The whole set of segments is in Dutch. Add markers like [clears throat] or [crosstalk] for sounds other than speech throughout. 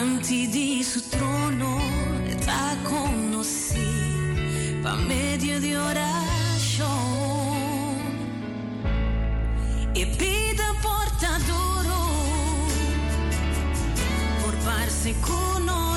davanti di suo trono tá la conosci per medio di oração, e pida portadoro por parse con noi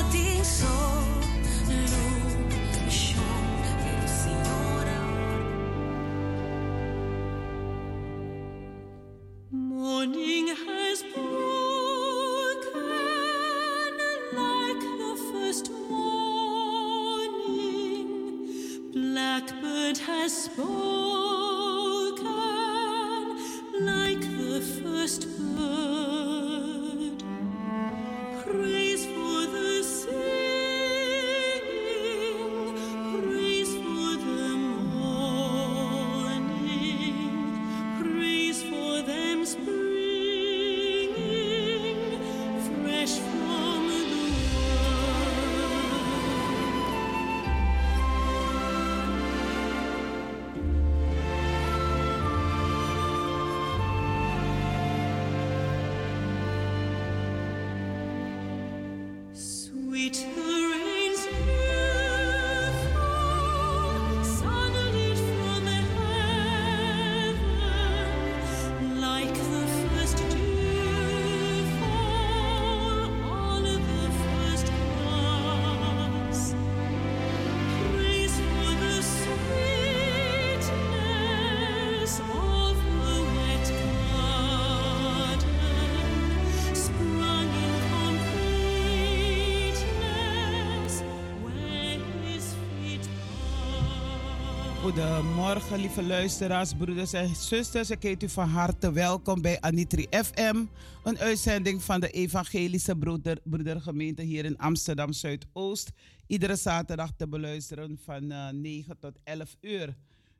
Goedemorgen, lieve luisteraars, broeders en zusters. Ik heet u van harte welkom bij Anitri FM, een uitzending van de Evangelische broeder, Broedergemeente hier in Amsterdam Zuidoost. Iedere zaterdag te beluisteren van eh, 9 tot 11 uur.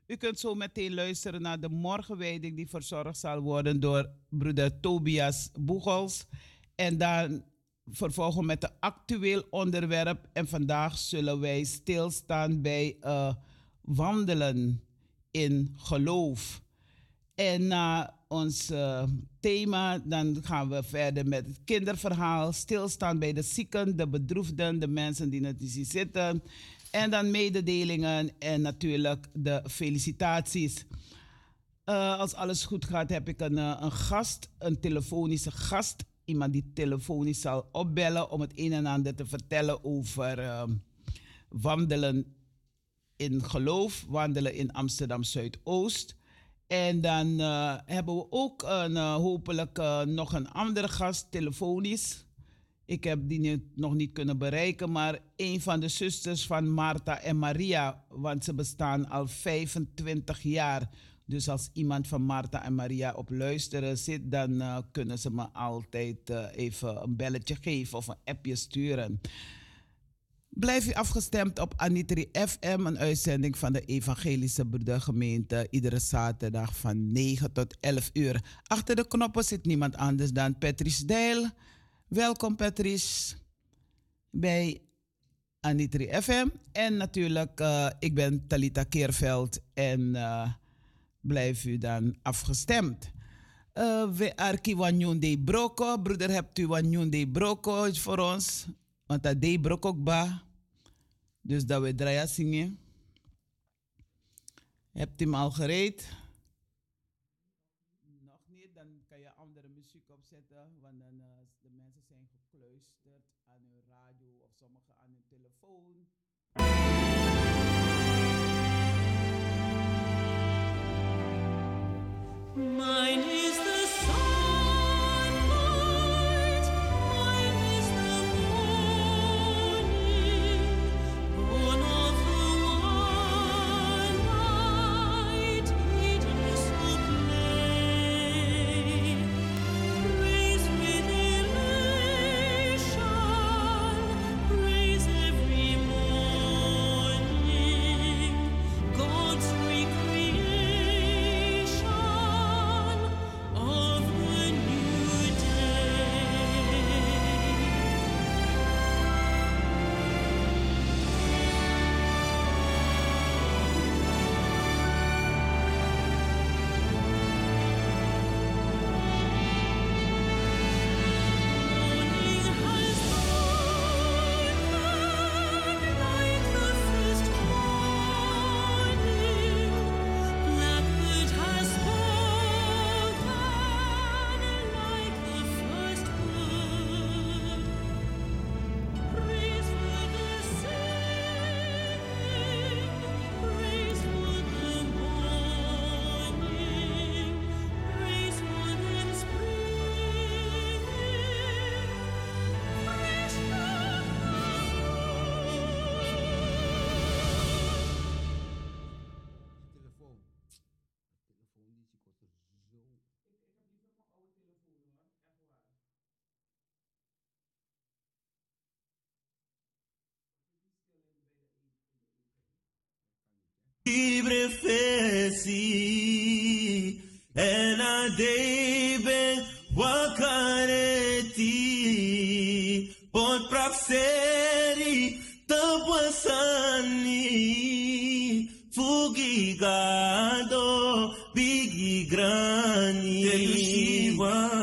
U kunt zo meteen luisteren naar de morgenwijding die verzorgd zal worden door broeder Tobias Boegels. En dan vervolgen met een actueel onderwerp. En vandaag zullen wij stilstaan bij eh, wandelen in geloof. En na ons eh, thema, dan gaan we verder met het kinderverhaal. Stilstaan bij de zieken, de bedroefden, de mensen die het zien zitten. En dan mededelingen en natuurlijk de felicitaties. Eh, als alles goed gaat, heb ik een, eh, een gast, een telefonische gast. Iemand die telefonisch zal opbellen om het een en ander te vertellen over ehm, wandelen in geloof, wandelen in Amsterdam Zuidoost. En dan eh, hebben we ook een, eh, hopelijk eh, nog een andere gast telefonisch. Ik heb die nu nog niet kunnen bereiken, maar een van de zusters van Marta en Maria, want ze bestaan al 25 jaar. Dus als iemand van Marta en Maria op luisteren zit, dan kunnen ze me altijd even een belletje geven of een appje sturen. Blijf u afgestemd op Anitri FM, een uitzending van de Evangelische Broedergemeente. Iedere zaterdag van 9 tot 11 uur. Achter de knoppen zit niemand anders dan Patrice Deil. Welkom Patrice bij Anitri FM. En natuurlijk, uh, ik ben Talita Keerveld en uh, blijf u dan afgestemd. Uh, we arki de broko. Broeder, hebt u de broko voor ons? Want dat deed brok ook ba. Dus dat we draaien zingen. Hebt hem al gereed? Nog niet, dan kan je andere muziek opzetten. Want dan uh, de mensen zijn gekluisterd aan hun radio of sommigen aan hun telefoon. Mine Ibrefesi Ela deibe Wakareti Pod prafseri Tampuasani Fugigado Bigigrani Delusivan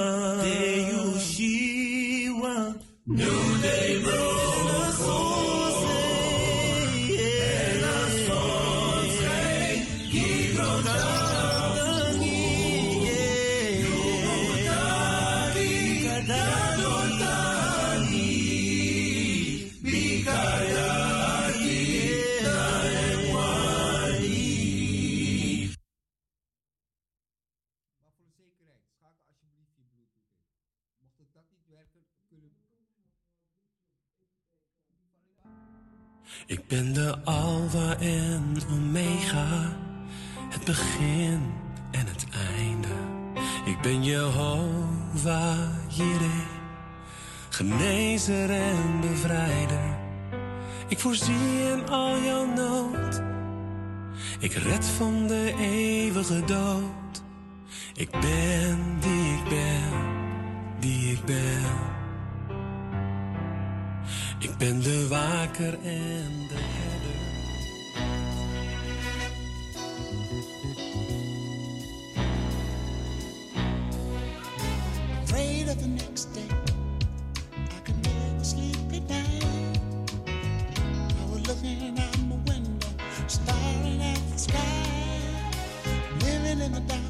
En Omega, het begin en het einde. Ik ben Jehovah Jireh, genezer en bevrijder. Ik voorzie in al jouw nood, ik red van de eeuwige dood. Ik ben die ik ben, die ik ben. Ik ben de waker en de the darkness.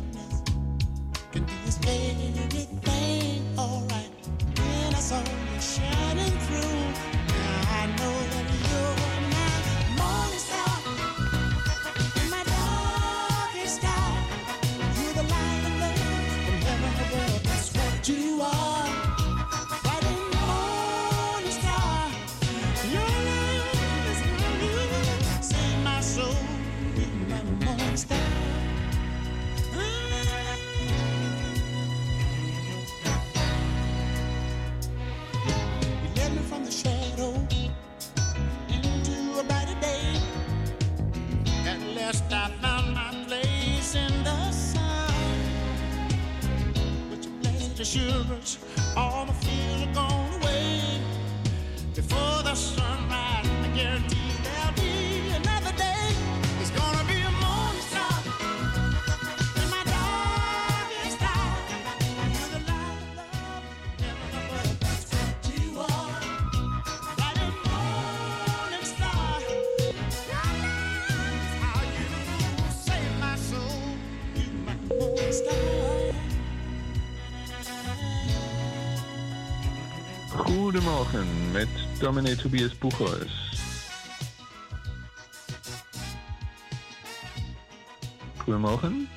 Goedemorgen met dominee Tobias Boegers. Goedemorgen.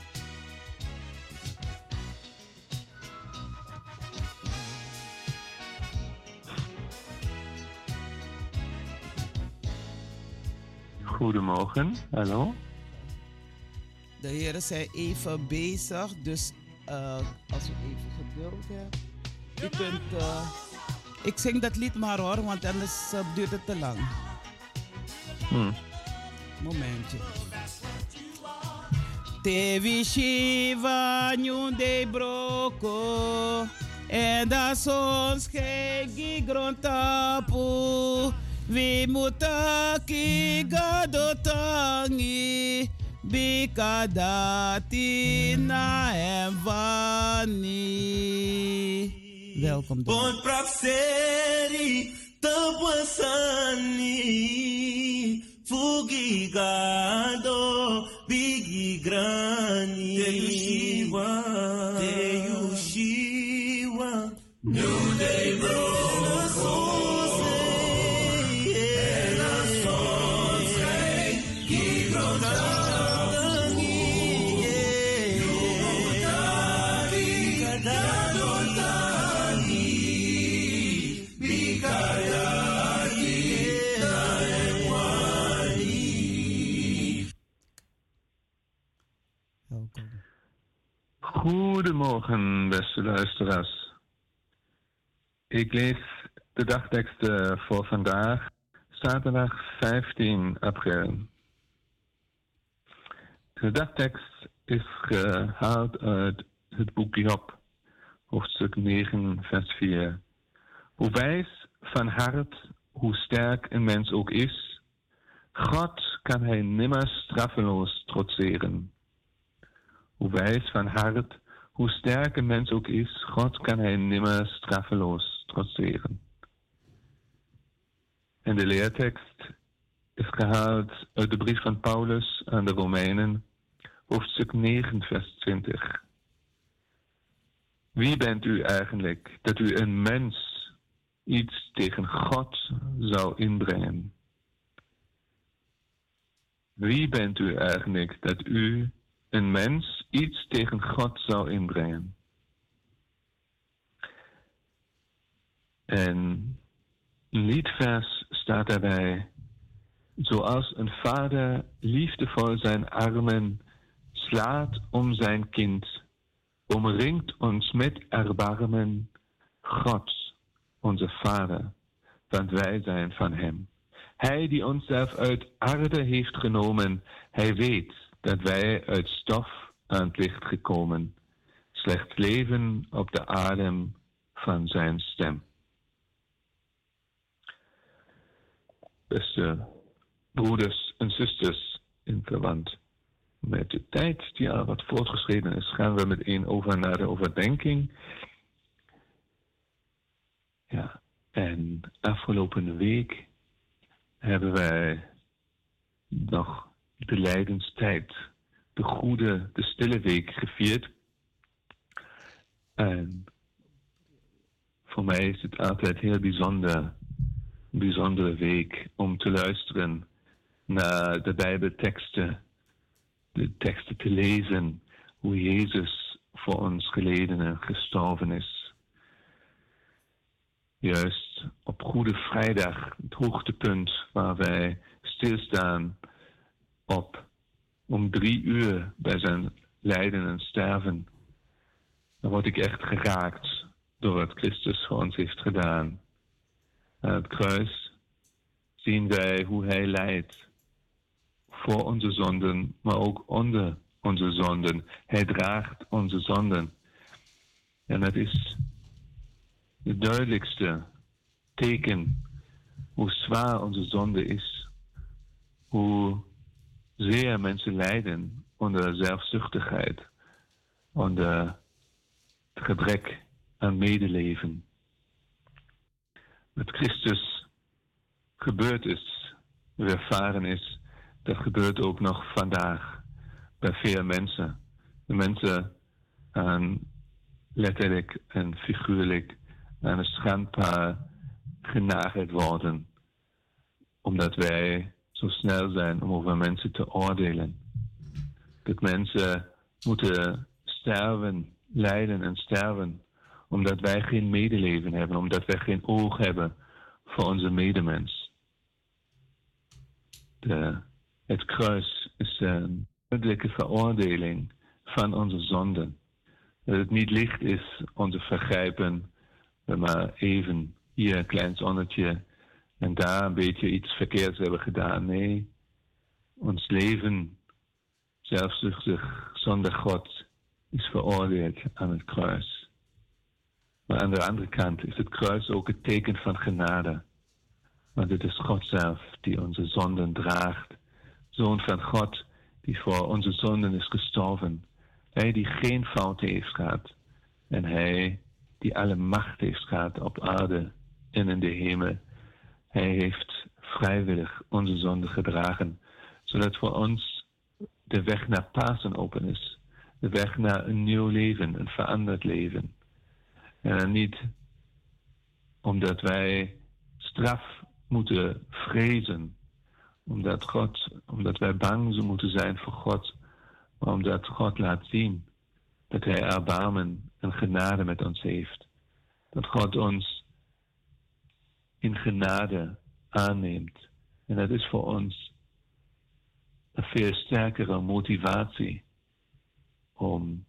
Goedemorgen, hallo. De heren zijn even bezig, dus uh, als u even geduld hebt. U kunt. Uh, ik zing dat lied maar hoor, want anders uh, duurt het te lang. Hmm. Momentje. Tevi Shiva de broko En da sons kegi grontapu Vi mutaki gadotangi Bikadati na envani Welkom. Bon prapseri tabuasani fugigado bigi grani. Teyushiwa Teyushiwa New Day Bro Goedemorgen, beste luisteraars. Ik lees de dagteksten voor vandaag, zaterdag 15 april. De dagtekst is gehaald uit het boek Job, hoofdstuk 9, vers 4. Hoe wijs van hart, hoe sterk een mens ook is, God kan hij nimmer straffeloos trotseren. Hoe wijs van hart, hoe sterk een mens ook is, God kan hij nimmer straffeloos trotseren. En de leertekst is gehaald uit de brief van Paulus aan de Romeinen, hoofdstuk 9, vers 20. Wie bent u eigenlijk dat u een mens iets tegen God zou inbrengen? Wie bent u eigenlijk dat u een mens iets tegen God zou inbrengen. En een liedvers staat daarbij. Zoals een vader liefdevol zijn armen slaat om zijn kind, omringt ons met erbarmen, God, onze Vader, want wij zijn van Hem. Hij die ons zelf uit aarde heeft genomen, hij weet dat wij uit stof aan het licht gekomen, slechts leven op de adem van zijn stem. Beste broeders en zusters in verband met de tijd die al wat voortgeschreden is, gaan we meteen over naar de overdenking. Ja, en afgelopen week hebben wij nog de lijdenstijd, de goede, de stille week gevierd. En voor mij is het altijd heel bijzonder, een bijzondere week om te luisteren naar de Bijbelteksten, de teksten te lezen, hoe Jezus voor ons geleden en gestorven is. Juist op Goede Vrijdag, het hoogtepunt waar wij stilstaan op om drie uur bij zijn lijden en sterven, dan word ik echt geraakt door wat Christus voor ons heeft gedaan. Aan het kruis zien wij hoe hij lijdt voor onze zonden, maar ook onder onze zonden. Hij draagt onze zonden. En dat is het duidelijkste teken hoe zwaar onze zonde is. Hoe zeer mensen lijden onder zelfzuchtigheid, onder het gebrek aan medeleven. Wat Christus gebeurd is, ervaren is, dat gebeurt ook nog vandaag bij veel mensen. De mensen aan letterlijk en figuurlijk aan een schandpaal genageld worden, omdat wij zo snel zijn om over mensen te oordelen. Dat mensen moeten sterven, lijden en sterven, omdat wij geen medeleven hebben, omdat wij geen oog hebben voor onze medemens. De, het kruis is een duidelijke veroordeling van onze zonden. Dat het niet licht is onze vergrijpen, we maar even hier een klein zonnetje en daar een beetje iets verkeerds hebben gedaan. Nee, ons leven, zelfzuchtig, zonder God, is veroordeeld aan het kruis. Maar aan de andere kant is het kruis ook het teken van genade. Want het is God zelf die onze zonden draagt. Zoon van God die voor onze zonden is gestorven. Hij die geen fouten heeft gehad. En hij die alle macht heeft gehad op aarde en in de hemel. Hij heeft vrijwillig onze zonde gedragen, zodat voor ons de weg naar Pasen open is. De weg naar een nieuw leven, een veranderd leven. En niet omdat wij straf moeten vrezen, omdat, God, omdat wij bang moeten zijn voor God, maar omdat God laat zien dat Hij erbarmen en genade met ons heeft. Dat God ons in genade aanneemt. En dat is voor ons een veel sterkere motivatie om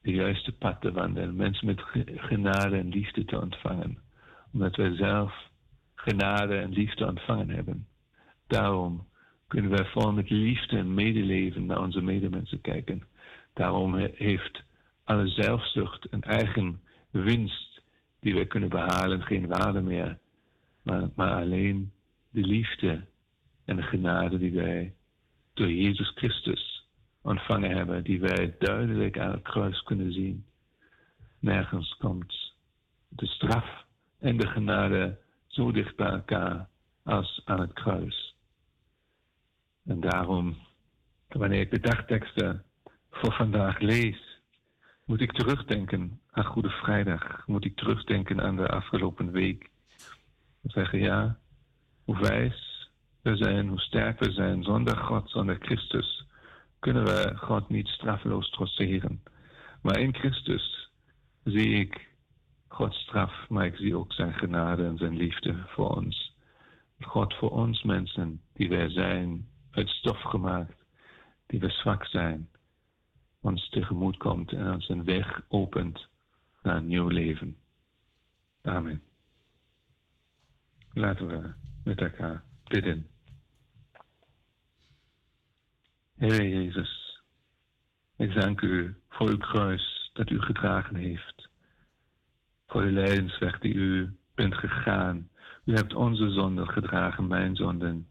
de juiste pad te wandelen. Mensen met genade en liefde te ontvangen. Omdat wij zelf genade en liefde ontvangen hebben. Daarom kunnen wij vol met liefde en medeleven naar onze medemensen kijken. Daarom heeft alle zelfzucht en eigen winst die wij kunnen behalen geen waarde meer. Maar, maar alleen de liefde en de genade die wij door Jezus Christus ontvangen hebben, die wij duidelijk aan het kruis kunnen zien. Nergens komt de straf en de genade zo dicht bij elkaar als aan het kruis. En daarom, wanneer ik de dagteksten voor vandaag lees, moet ik terugdenken aan Goede Vrijdag. Moet ik terugdenken aan de afgelopen week. En zeggen, ja, hoe wijs we zijn, hoe sterk we zijn, zonder God, zonder Christus, kunnen we God niet straffeloos trotseren. Maar in Christus zie ik Gods straf, maar ik zie ook zijn genade en zijn liefde voor ons. God voor ons mensen, die wij zijn, uit stof gemaakt, die we zwak zijn, ons tegemoet komt en ons een weg opent naar een nieuw leven. Amen. Laten we met elkaar bidden. Heer Jezus, ik dank u voor uw kruis dat u gedragen heeft. Voor de lijdensweg die u bent gegaan. U hebt onze zonden gedragen, mijn zonden.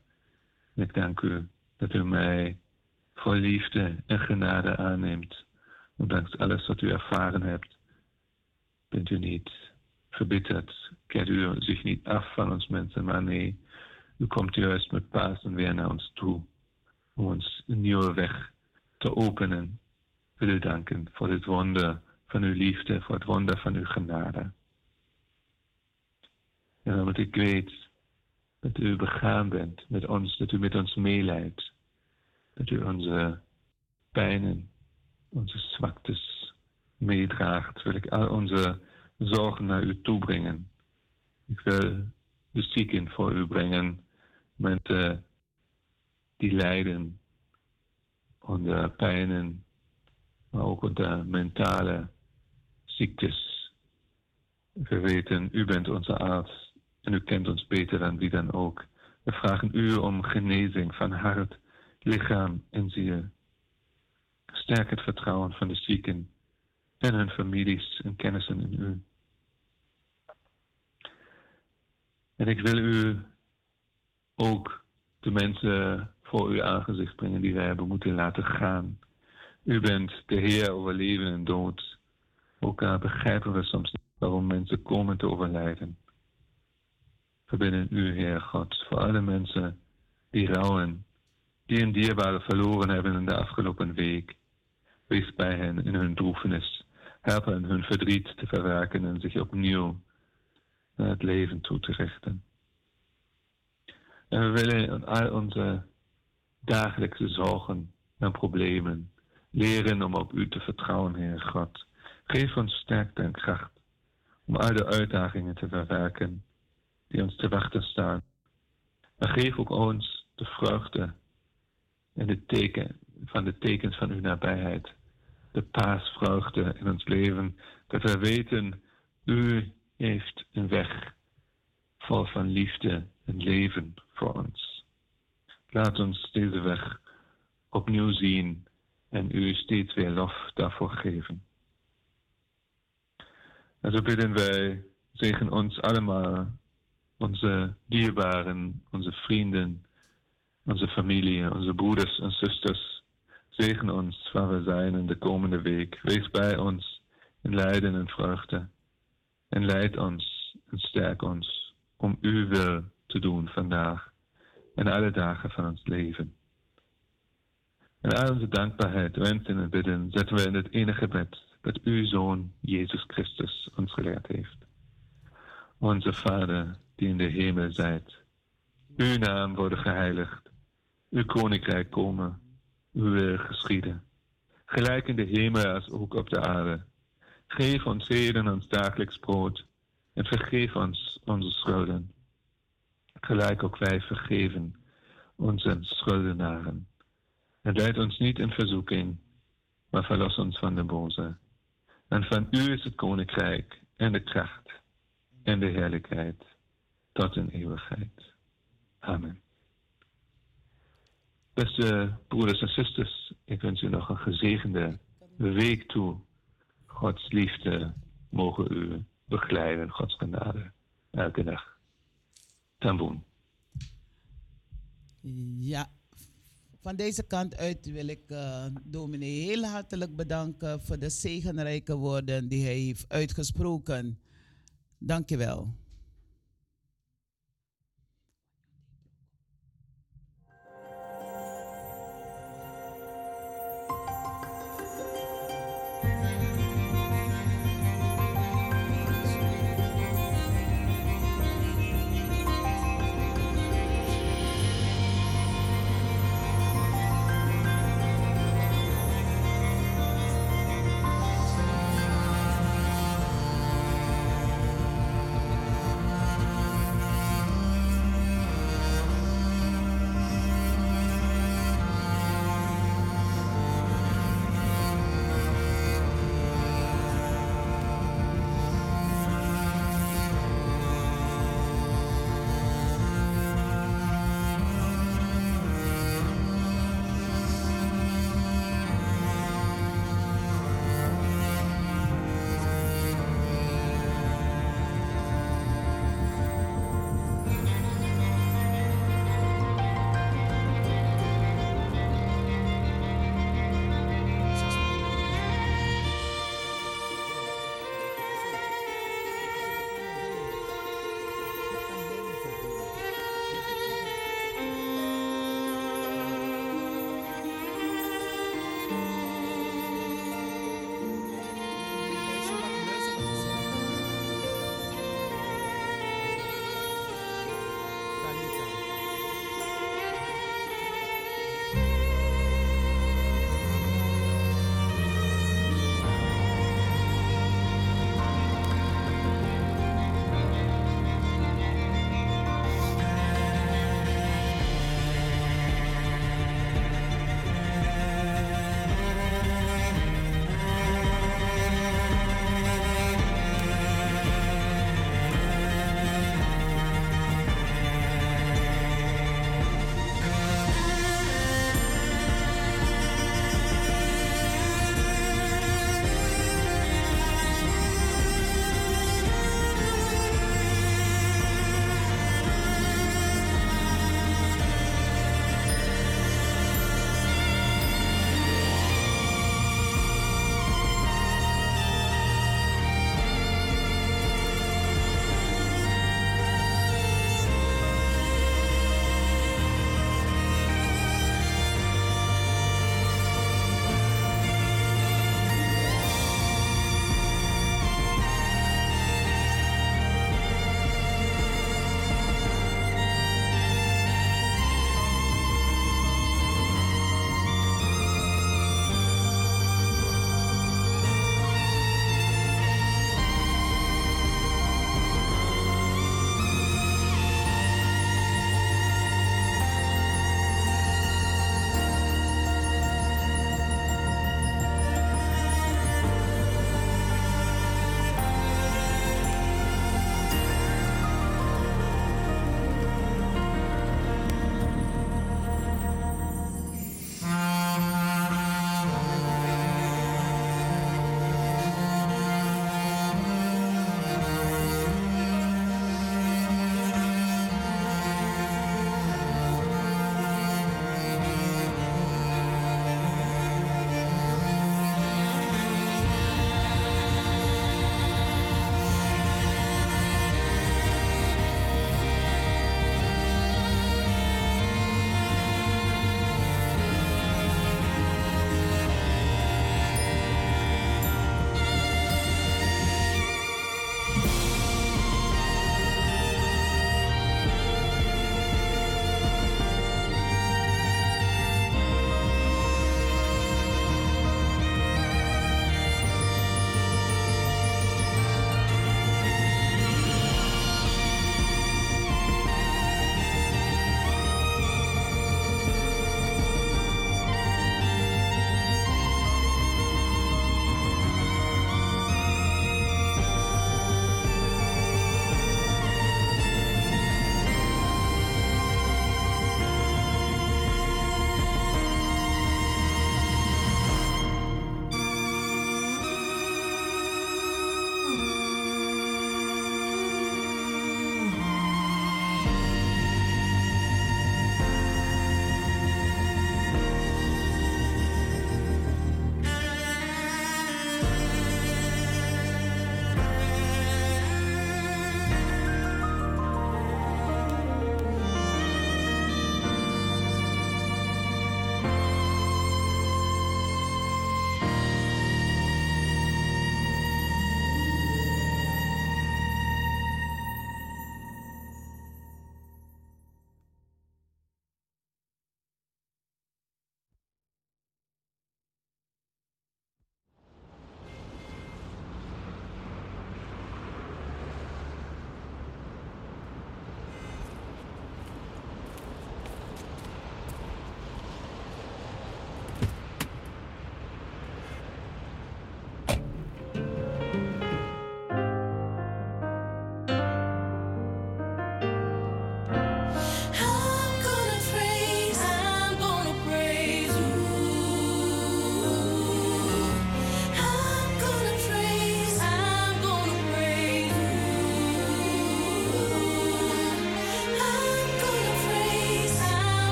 En ik dank u dat u mij voor liefde en genade aanneemt. Ondanks alles wat u ervaren hebt, bent u niet verbitterd. Keert u zich niet af van ons mensen, maar nee, u komt juist met Pasen weer naar ons toe. Om ons een nieuwe weg te openen. Wil u danken voor dit wonder van uw liefde, voor het wonder van uw genade. En omdat ik weet dat u begaan bent met ons, dat u met ons meeleidt. U onze pijnen, onze zwaktes meedraagt, wil ik al onze zorgen naar u toebrengen. Ik wil de zieken voor u brengen, mensen die lijden onder pijnen, maar ook onder mentale ziektes. We weten, u bent onze arts en u kent ons beter dan wie dan ook. We vragen u om genezing van hart, lichaam en ziel. Sterk het vertrouwen van de zieken en hun families en kennissen in u. En ik wil u ook de mensen voor uw aangezicht brengen die wij hebben moeten laten gaan. U bent de Heer over leven en dood. Ook al begrijpen we soms niet waarom mensen komen te overlijden. Verbinden u, Heer God, voor alle mensen die rouwen, die een dierbare verloren hebben in de afgelopen week. Wees bij hen in hun droefenis. Help hen hun verdriet te verwerken en zich opnieuw naar het leven toe te richten. En we willen al onze dagelijkse zorgen en problemen leren om op U te vertrouwen, Heer God. Geef ons sterkte en kracht om al de uitdagingen te verwerken die ons te wachten staan. En geef ook ons de vreugde en de teken van de tekens van uw nabijheid. De paasvreugde in ons leven. Dat we weten, u heeft een weg vol van liefde en leven voor ons. Laat ons deze weg opnieuw zien en u steeds weer lof daarvoor geven. En zo bidden wij, zegen ons allemaal, onze dierbaren, onze vrienden, onze familie, onze broeders en zusters. Zegen ons waar we zijn in de komende week. Wees bij ons in lijden en vreugde. En leid ons en sterk ons om uw wil te doen vandaag en alle dagen van ons leven. En al onze dankbaarheid, wensen en bidden zetten we in het enige gebed dat uw Zoon Jezus Christus ons geleerd heeft. Onze Vader, die in de hemel zijt, uw naam worden geheiligd, uw koninkrijk komen, uw wil geschieden. Gelijk in de hemel als ook op de aarde. Geef ons heden ons dagelijks brood en vergeef ons onze schulden. Gelijk ook wij vergeven onze schuldenaren. En leid ons niet in verzoeking, maar verlos ons van de boze. En van u is het koninkrijk en de kracht en de heerlijkheid tot in eeuwigheid. Amen. Beste broeders en zusters, ik wens u nog een gezegende week toe. Gods liefde mogen u begeleiden, Gods genade, elke dag. Tamboen. Ja, van deze kant uit wil ik uh, dominee heel hartelijk bedanken voor de zegenrijke woorden die hij heeft uitgesproken. Dank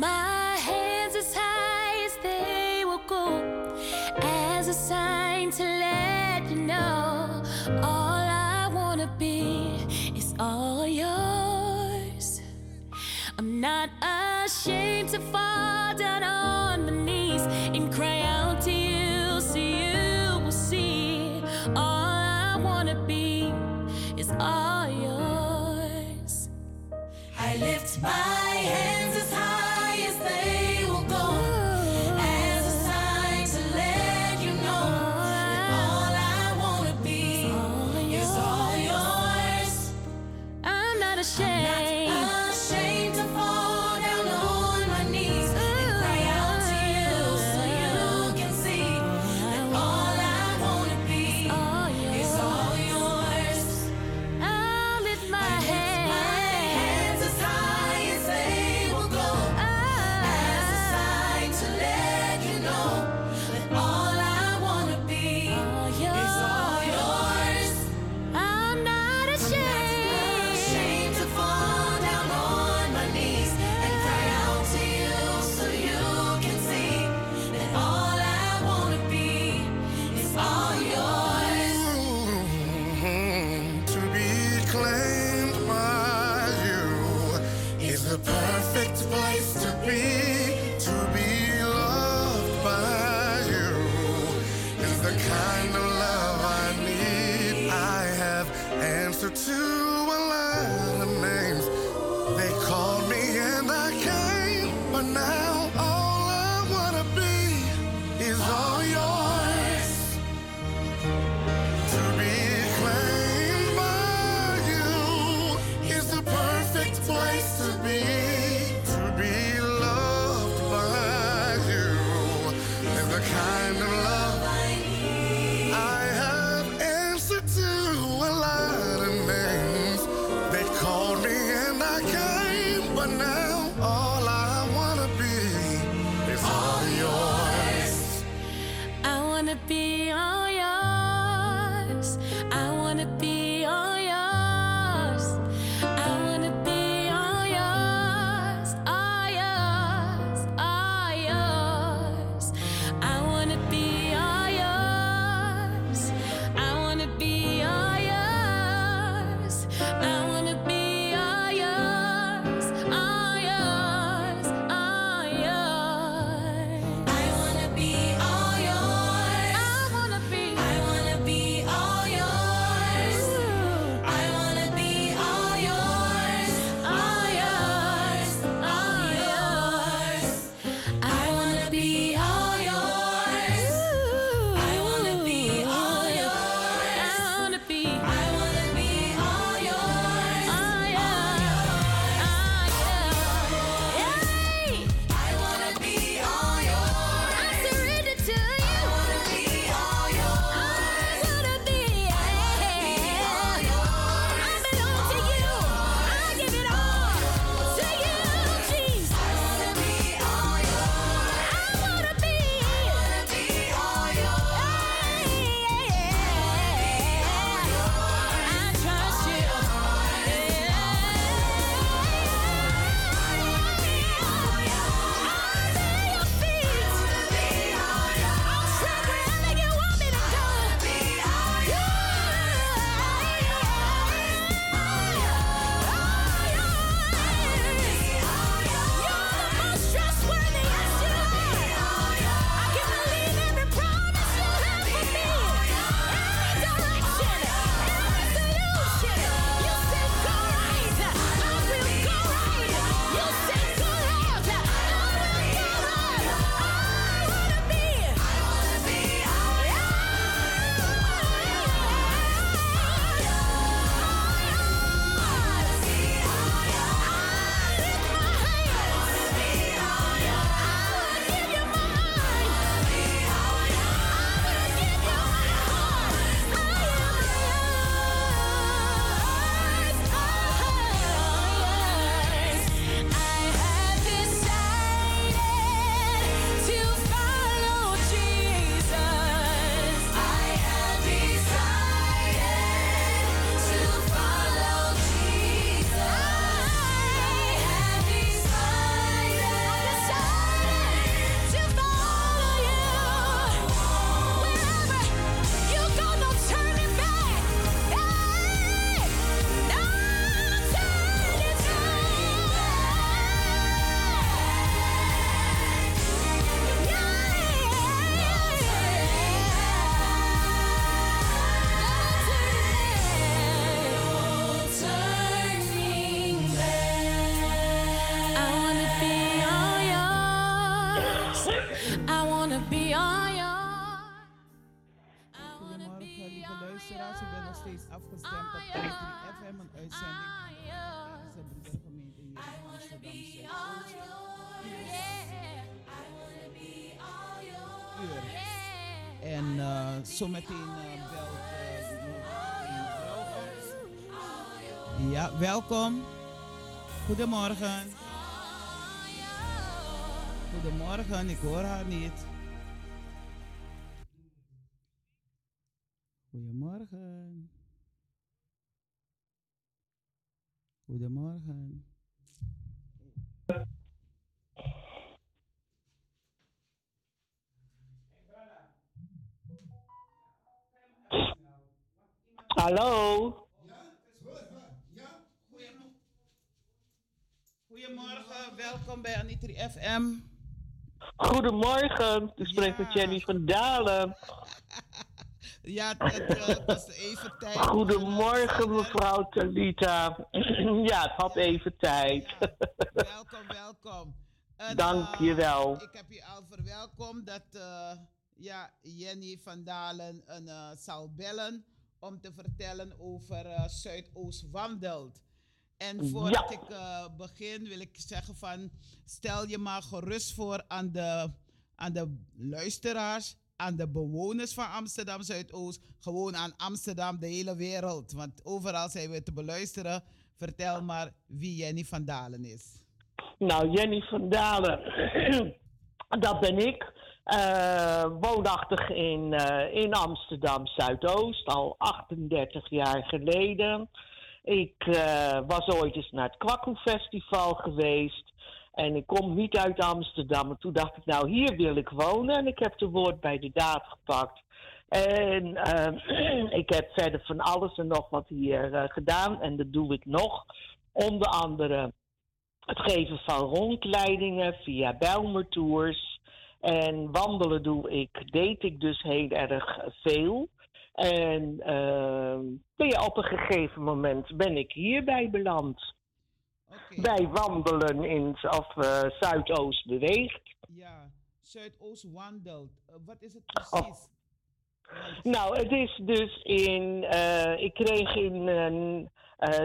my wanna be all zometeen uh, belt op. Ja, welkom. Goedemorgen. Goedemorgen, ik hoor haar niet. Goedemorgen. Goedemorgen. Hallo. Goedemorgen, welkom bij Anitri FM. Goedemorgen. U spreekt met Ja. Jenny van Dalen. [laughs] Ja, het uh, was even tijd. Goedemorgen mevrouw Talita. [clears throat] ja, het had even tijd. welkom, welkom. [laughs] En, Dank je wel. Ik heb je al verwelkomd dat uh, ja, Jenny van Dalen een, uh, zal bellen om te vertellen over uh, Zuidoost wandelt. En voordat ja. ik uh, begin wil ik zeggen van stel je maar gerust voor aan de, aan de luisteraars, aan de bewoners van Amsterdam Zuidoost, gewoon aan Amsterdam, de hele wereld. Want overal zijn we te beluisteren. Vertel maar wie Jenny van Dalen is. Nou, Jenny van Dalen, [clears throat] dat ben ik. Uh, woonachtig in, uh, in Amsterdam Zuidoost, al 38 jaar geleden. Ik uh, was ooit eens naar het Kwakkoe Festival geweest. En ik kom niet uit Amsterdam. En toen dacht ik, nou, hier wil ik wonen. En ik heb de woord bij de daad gepakt. En uh, [clears throat] ik heb verder van alles en nog wat hier gedaan. En dat doe ik nog. Onder andere het geven van rondleidingen via Bijlmertours. En wandelen doe ik, deed ik dus heel erg veel. En uh, ja, op een gegeven moment ben ik hierbij beland. Okay. Bij wandelen in of uh, Zuidoost beweegt. Ja, Zuidoost wandelt. Uh, wat is het precies? Oh. Nou, het is dus in. Uh, ik kreeg in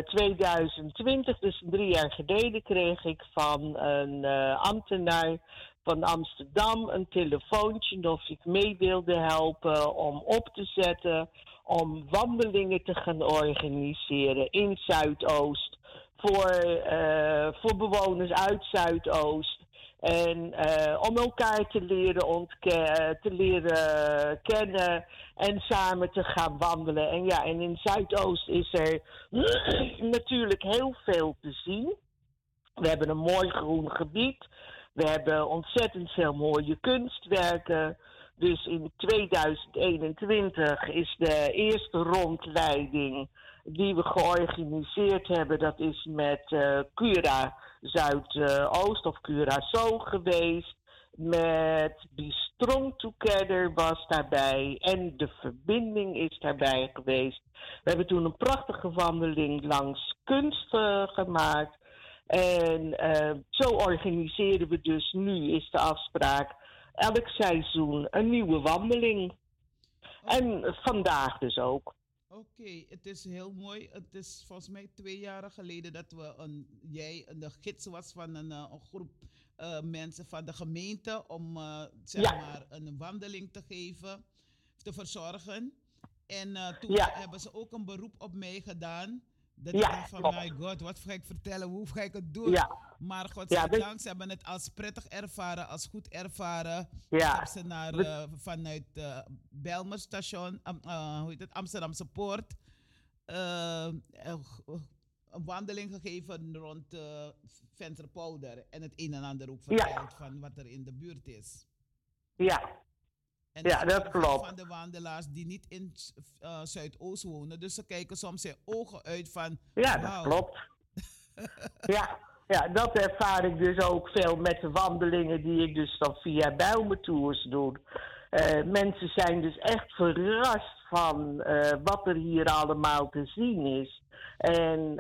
2020, dus drie jaar geleden, kreeg ik van een ambtenaar van Amsterdam een telefoontje of ik mee wilde helpen om op te zetten, om wandelingen te gaan organiseren in Zuidoost voor, uh, voor bewoners uit Zuidoost. En uh, om elkaar te leren, te leren kennen en samen te gaan wandelen. En ja, en in Zuidoost is er [clears throat] natuurlijk heel veel te zien. We hebben een mooi groen gebied. We hebben ontzettend veel mooie kunstwerken. Dus in 2021 is de eerste rondleiding die we georganiseerd hebben, dat is met uh, Cura Zuidoost of Curaçao geweest. Met Be Strong Together was daarbij en de verbinding is daarbij geweest. We hebben toen een prachtige wandeling langs kunst uh, gemaakt. En uh, zo organiseren we dus nu, is de afspraak, elk seizoen een nieuwe wandeling. Oh. En vandaag dus ook. Oké, okay, het is heel mooi. Het is volgens mij twee jaar geleden dat we een, jij de gids was van een, een groep uh, mensen van de gemeente om uh, zeg ja. maar een wandeling te geven, te verzorgen. En uh, toen ja. hebben ze ook een beroep op mij gedaan. Dat ja, ik van, my god, wat ga ik vertellen? Hoe ga ik het doen? Ja. Maar godzijdank, ja, ze hebben het als prettig ervaren, als goed ervaren. Ja. Ik heb ze naar, uh, vanuit uh, Belmer station, uh, hoe heet het, Amsterdamse Poort, een wandeling gegeven rond uh, Venterpolder. En het een en ander ook verteld ja. van wat er in de buurt is. Ja, en ja, dat klopt. van de wandelaars die niet in uh, Zuidoost wonen. Dus ze kijken soms zijn ogen uit van. Ja, dat klopt. [laughs] ja, ja, dat ervaar ik dus ook veel met de wandelingen die ik dus dan via Bijlmertours doe. Uh, mensen zijn dus echt verrast van uh, wat er hier allemaal te zien is. En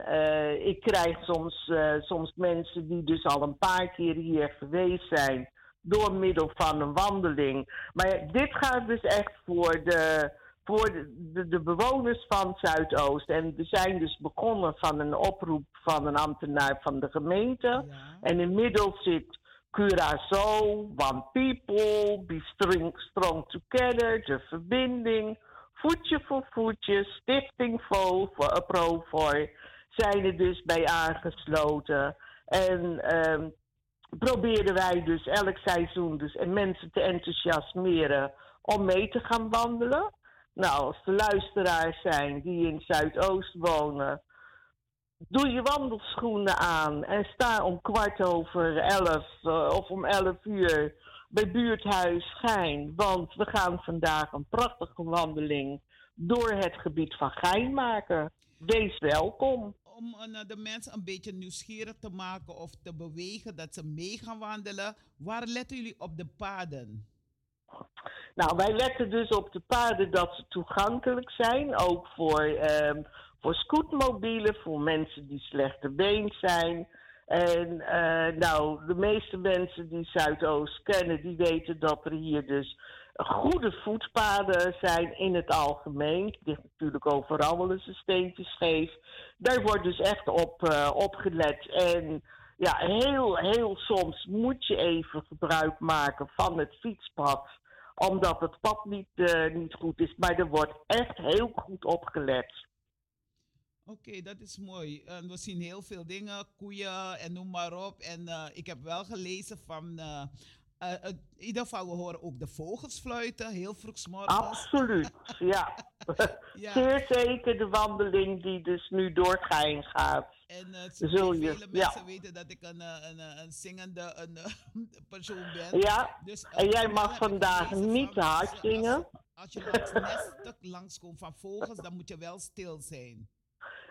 ik krijg soms, soms mensen die dus al een paar keer hier geweest zijn door middel van een wandeling. Maar dit gaat dus echt voor de, voor de, de, de bewoners van Zuidoost. En we zijn dus begonnen van een oproep van een ambtenaar van de gemeente. En inmiddels zit Curaçao, One People, Be Strong, strong Together, de verbinding, Voetje voor Voetje, Stichting VO voor Provoy zijn er dus bij aangesloten. En ehm probeerden wij dus elk seizoen dus en mensen te enthousiasmeren om mee te gaan wandelen. Nou, als er luisteraars zijn die in Zuidoost wonen, doe je wandelschoenen aan en sta om kwart over elf eh, of om elf uur bij buurthuis Gein. Want we gaan vandaag een prachtige wandeling door het gebied van Gein maken. Wees welkom. Om eh, de mensen een beetje nieuwsgierig te maken of te bewegen dat ze mee gaan wandelen. Waar letten jullie op de paden? Nou, wij letten dus op de paden dat ze toegankelijk zijn. Ook voor, ehm voor scootmobielen, voor mensen die slechte been zijn. En eh, nou, de meeste mensen die Zuidoost kennen, die weten dat er hier dus goede voetpaden zijn in het algemeen. Ligt natuurlijk overal wel eens een steentje scheef. Daar wordt dus echt op, eh, op gelet. En ja, heel, heel soms moet je even gebruik maken van het fietspad omdat het pad niet, eh, niet goed is. Maar er wordt echt heel goed op gelet. Oké, dat is mooi. En we zien heel veel dingen, koeien en noem maar op. En eh, ik heb wel gelezen van. Het- in ieder geval, we horen ook de vogels fluiten, heel vroeg morgens. Absoluut, [laughs] ja. Ja. Zeer zeker de wandeling die dus nu door Gein gaat. En eh, Zul je, vele ja. mensen weten dat ik een, een, een zingende een, [laughs] persoon ben. Ja, Dus, en jij mag vandaag niet van, hard als- zingen. Als je langs nesten [laughs] langskomt van vogels, dan moet je wel stil zijn.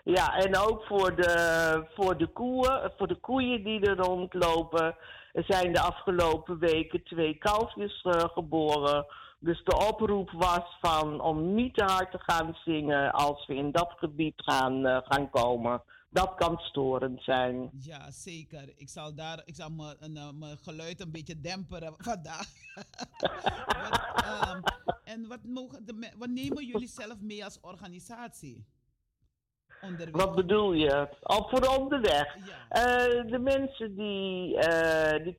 Ja, en ook voor de, voor de koeien, voor de koeien die er rondlopen. Er zijn de afgelopen weken twee kalfjes eh, geboren. Dus de oproep was van om niet te hard te gaan zingen als we in dat gebied gaan, eh, gaan komen. Dat kan storend zijn. Ja, zeker. Ik zal, daar, ik zal mijn, eh, mijn geluid een beetje demperen [laughs] vandaag. [laughs] Wat, ehm, en wat, mogen de, wat nemen jullie zelf mee als organisatie? Onderweg. Wat bedoel je? Al voor onderweg. Eh, de mensen die, eh, die,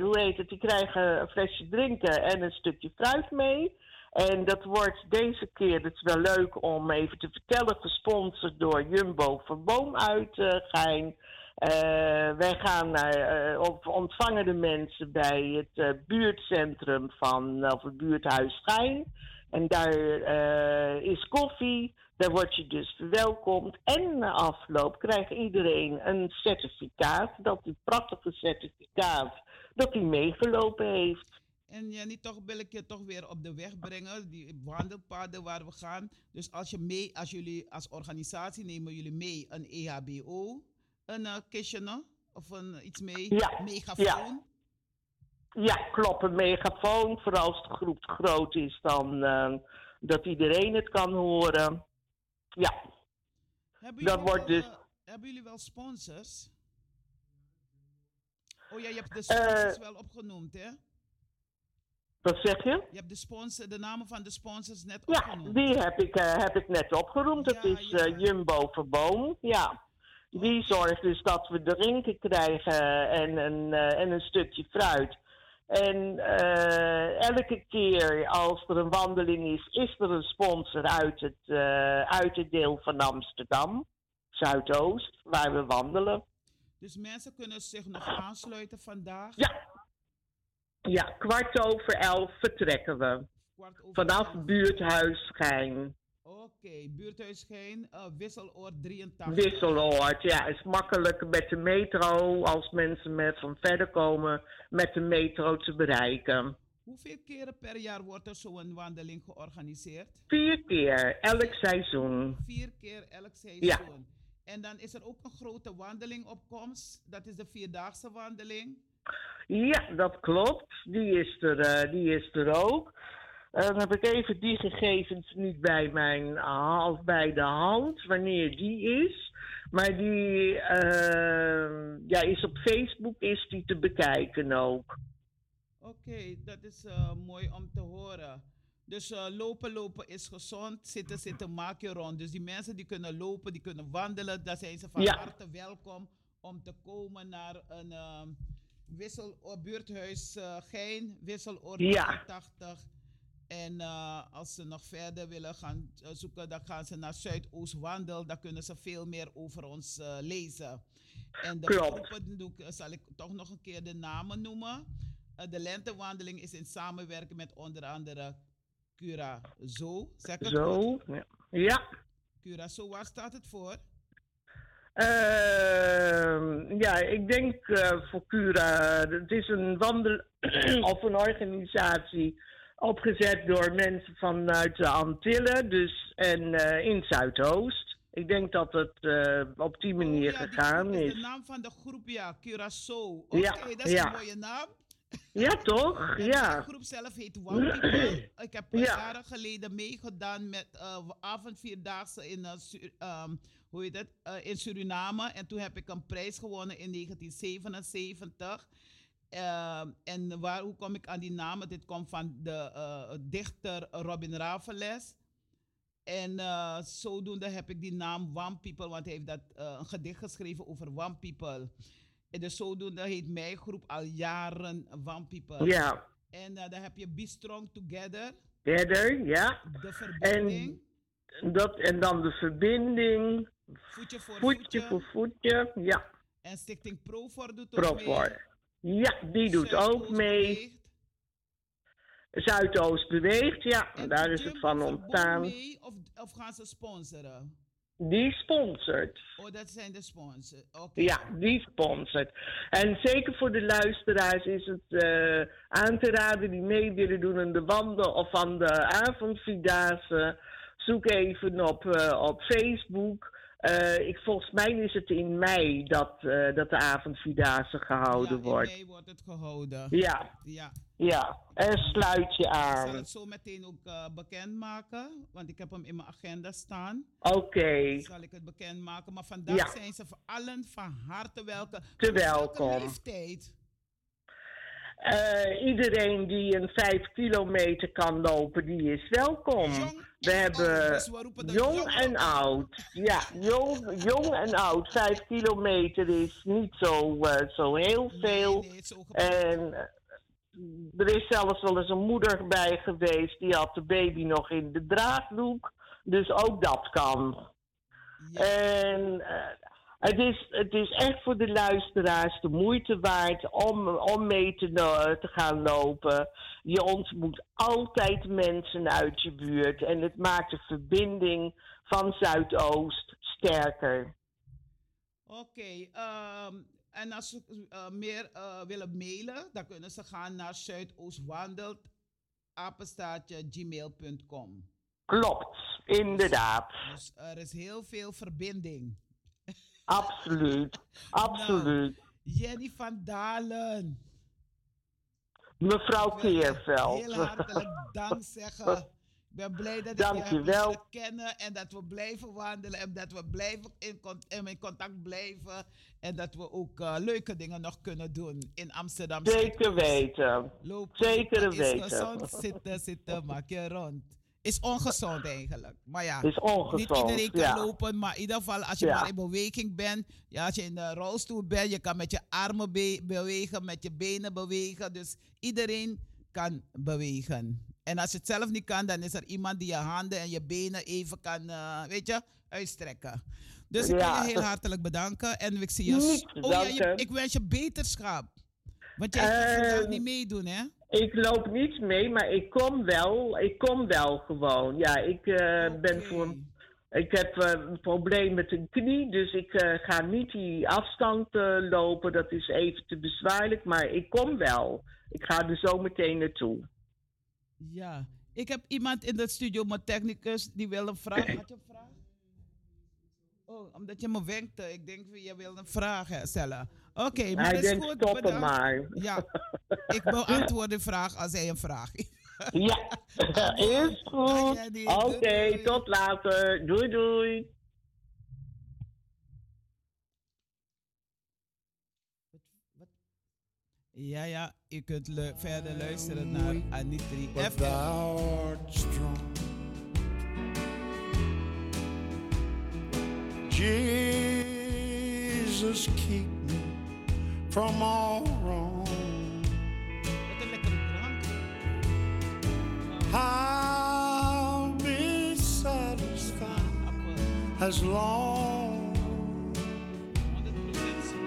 hoe heet het, die krijgen een flesje drinken en een stukje fruit mee. En dat wordt deze keer, het is wel leuk om even te vertellen, gesponsord door Jumbo van Boom uit eh, Gein. Wij gaan naar, ontvangen de mensen bij het buurtcentrum van, of het buurthuis Gein. En daar eh, is koffie, daar word je dus verwelkomd. En na afloop krijgt iedereen een certificaat, dat die prachtige certificaat, dat hij meegelopen heeft. En ja, niet toch wil ik je toch weer op de weg brengen, die wandelpaden waar we gaan. Dus als, je mee, als jullie als organisatie nemen jullie mee een EHBO, een uh, of een, iets mee, Ja, megafoon. Ja, klopt, een megafoon. Vooral als de groep groot is, dan eh, dat iedereen het kan horen. Ja, Hebben dat jullie wordt wel, dus... eh, hebben jullie wel sponsors? Oh ja, je hebt de Eh, sponsors wel opgenoemd, hè? Wat zeg je? Je hebt de, sponsor, de namen van de sponsors net Ja, opgenoemd. die heb ik, heb ik net opgeroemd. Dat is eh, Jumbo Verboom. Ja. Die zorgt dus dat we drinken krijgen en een, en een stukje fruit. En eh, elke keer als er een wandeling is, is er een sponsor uit het, eh, uit het deel van Amsterdam, Zuidoost, waar we wandelen. Dus mensen kunnen zich nog aansluiten vandaag. Ja. Ja, kwart over elf vertrekken we. Vanaf buurthuis Schijn. Oké, buurthuis Gein, eh, Wisseloord 83. Wisseloord, ja, is makkelijk met de metro als mensen met van verder komen met de metro te bereiken. Hoeveel keren per jaar wordt er zo'n wandeling georganiseerd? Vier keer, elk seizoen. Vier keer elk seizoen. Ja. En dan is er ook een grote wandeling op komst. Dat is de vierdaagse wandeling. Ja, dat klopt. Die is er, eh, die is er ook. Eh, dan heb ik even die gegevens niet bij mijn half bij de hand, wanneer die is. Maar die eh, ja, is op Facebook is die te bekijken ook. Oké, dat is eh, mooi om te horen. Dus eh, lopen, lopen is gezond. Zitten, zitten, maak je rond. Dus die mensen die kunnen lopen, die kunnen wandelen, daar zijn ze van Ja. harte welkom om te komen naar een ehm wissel, buurthuis eh, Gein, wisseloord Ja. 80. En eh, als ze nog verder willen gaan eh, zoeken, dan gaan ze naar Zuidoost-Wandel. Dan kunnen ze veel meer over ons eh, lezen. En de Klopt. groepen doe ik, zal ik toch nog een keer de namen noemen. De lentewandeling is in samenwerking met onder andere Curaçao. Zeg ik? Zo. Ja. ja. Curaçao, waar staat het voor? Ehm, ja, ik denk voor Cura. Het is een wandel [clears throat] of een organisatie opgezet door mensen vanuit de Antillen, dus en eh, in Zuidoost. Ik denk dat het eh, op die manier Oh, ja, gegaan is is. de naam van de groep, ja, Curaçao. Oké, Ja, dat is ja. een mooie naam. Ja, toch? En [laughs] Ja. De groep zelf heet One People. [clears throat] Ik heb Ja. jaren geleden meegedaan met uh, avondvierdaagse in, uh, um, hoe heet het? Uh, in Suriname. En toen heb ik een prijs gewonnen in 1977. Ehm, en waar, hoe kom ik aan die namen? Dit komt van de uh, dichter Robin Raveles. En uh, zodoende heb ik die naam One People, want hij heeft dat, uh, een gedicht geschreven over One People. En dus zodoende heet mijn groep al jaren One People. Ja. En dan heb je Be Strong Together, Verder, ja. de verbinding, En, dat, en dan de verbinding. voetje voor Voetje voetje. voor voetje. Ja. En Stichting Profor doet ook. Profor. Ja, die doet ook mee. beweegt. Zuidoost beweegt, ja. En Daar is het van ontstaan. mee of, of gaan ze sponsoren? Die sponsort. Oh, dat zijn de sponsors. Oké. Ja, die sponsort. En zeker voor de luisteraars is het eh, aan te raden die mee willen doen aan de wandel of aan de avondvierdaagse. Zoek even op, eh, op Facebook. Eh, ik, volgens mij is het in mei dat, eh, dat de avondvierdaagse gehouden ja, wordt. in mei wordt het gehouden. Ja, Ja. ja. En sluit je Ik zal aan. het zo meteen ook uh, bekendmaken, want ik heb hem in mijn agenda staan. Oké. Zal ik het bekendmaken. Maar vandaag Ja. zijn ze voor allen van harte welkom. Te Welke welkom. leeftijd? Eh, iedereen die een vijf kilometer kan lopen, die is welkom. We en hebben dus jong en op. oud. Ja, jong, jong en oud. Vijf kilometer is niet zo, eh, zo heel veel. En eh, er is zelfs wel eens een moeder bij geweest, die had de baby nog in de draagdoek. Dus ook dat kan. Ja. En het, is, het is echt voor de luisteraars de moeite waard om, om mee te, te gaan lopen. Je ontmoet altijd mensen uit je buurt. En het maakt de verbinding van Zuidoost sterker. Oké, ehm, en als ze eh, meer eh, willen mailen, dan kunnen ze gaan naar zuidoostwandelt, apenstaartje, gmail.com. Klopt, inderdaad. Dus er is heel veel verbinding. Absoluut. Absoluut. Jenny van Dalen. Mevrouw Keerveld. Heel hartelijk dank zeggen. Ik ben blij dat ik je heb kennen en dat we blijven wandelen en dat we blijven in, in contact blijven en dat we ook eh, leuke dingen nog kunnen doen in Amsterdam. Zeker weten. Lopen, Zeker weten. gezond, zitten, zitten, maak je rond. Is ongezond eigenlijk. Maar ja, Is ongezond. niet iedereen kan ja. lopen, maar in ieder geval als je Ja. maar in beweging bent, ja, als je in de rolstoel bent, je kan met je armen be- bewegen, met je benen bewegen. Dus iedereen kan bewegen. En als je het zelf niet kan, dan is er iemand die je handen en je benen even kan, eh, weet je, uitstrekken. Dus ik wil Ja. je heel hartelijk bedanken en ik zie je. Oh ja, je- ik wens je beterschap. Want jij gaat Eh, vandaag niet meedoen, hè? Ik loop niet mee, maar ik kom wel. Ik kom wel gewoon. Ja, ik eh, ben voor. Ik heb eh, een probleem met een knie, dus ik eh, ga niet die afstand lopen. Dat is even te bezwaarlijk, maar ik kom wel. Ik ga er zo meteen naartoe. Ja, ik heb iemand in de studio, mijn technicus, die wil een vraag. Had je een vraag? Oh, omdat je me wenkte. Ik denk, je wil een vraag stellen. Oké, maar Hij is denkt goed. stoppen bedankt. maar. Ja, [laughs] ik beantwoord de vraag als hij een vraag heeft. Ja, [laughs] is [laughs] goed. Oké, tot later. Doei doei. Ja, ja. u kunt lu- verder luisteren naar Anitri strong. Jesus, keep me from all wrong. I'll be satisfied as long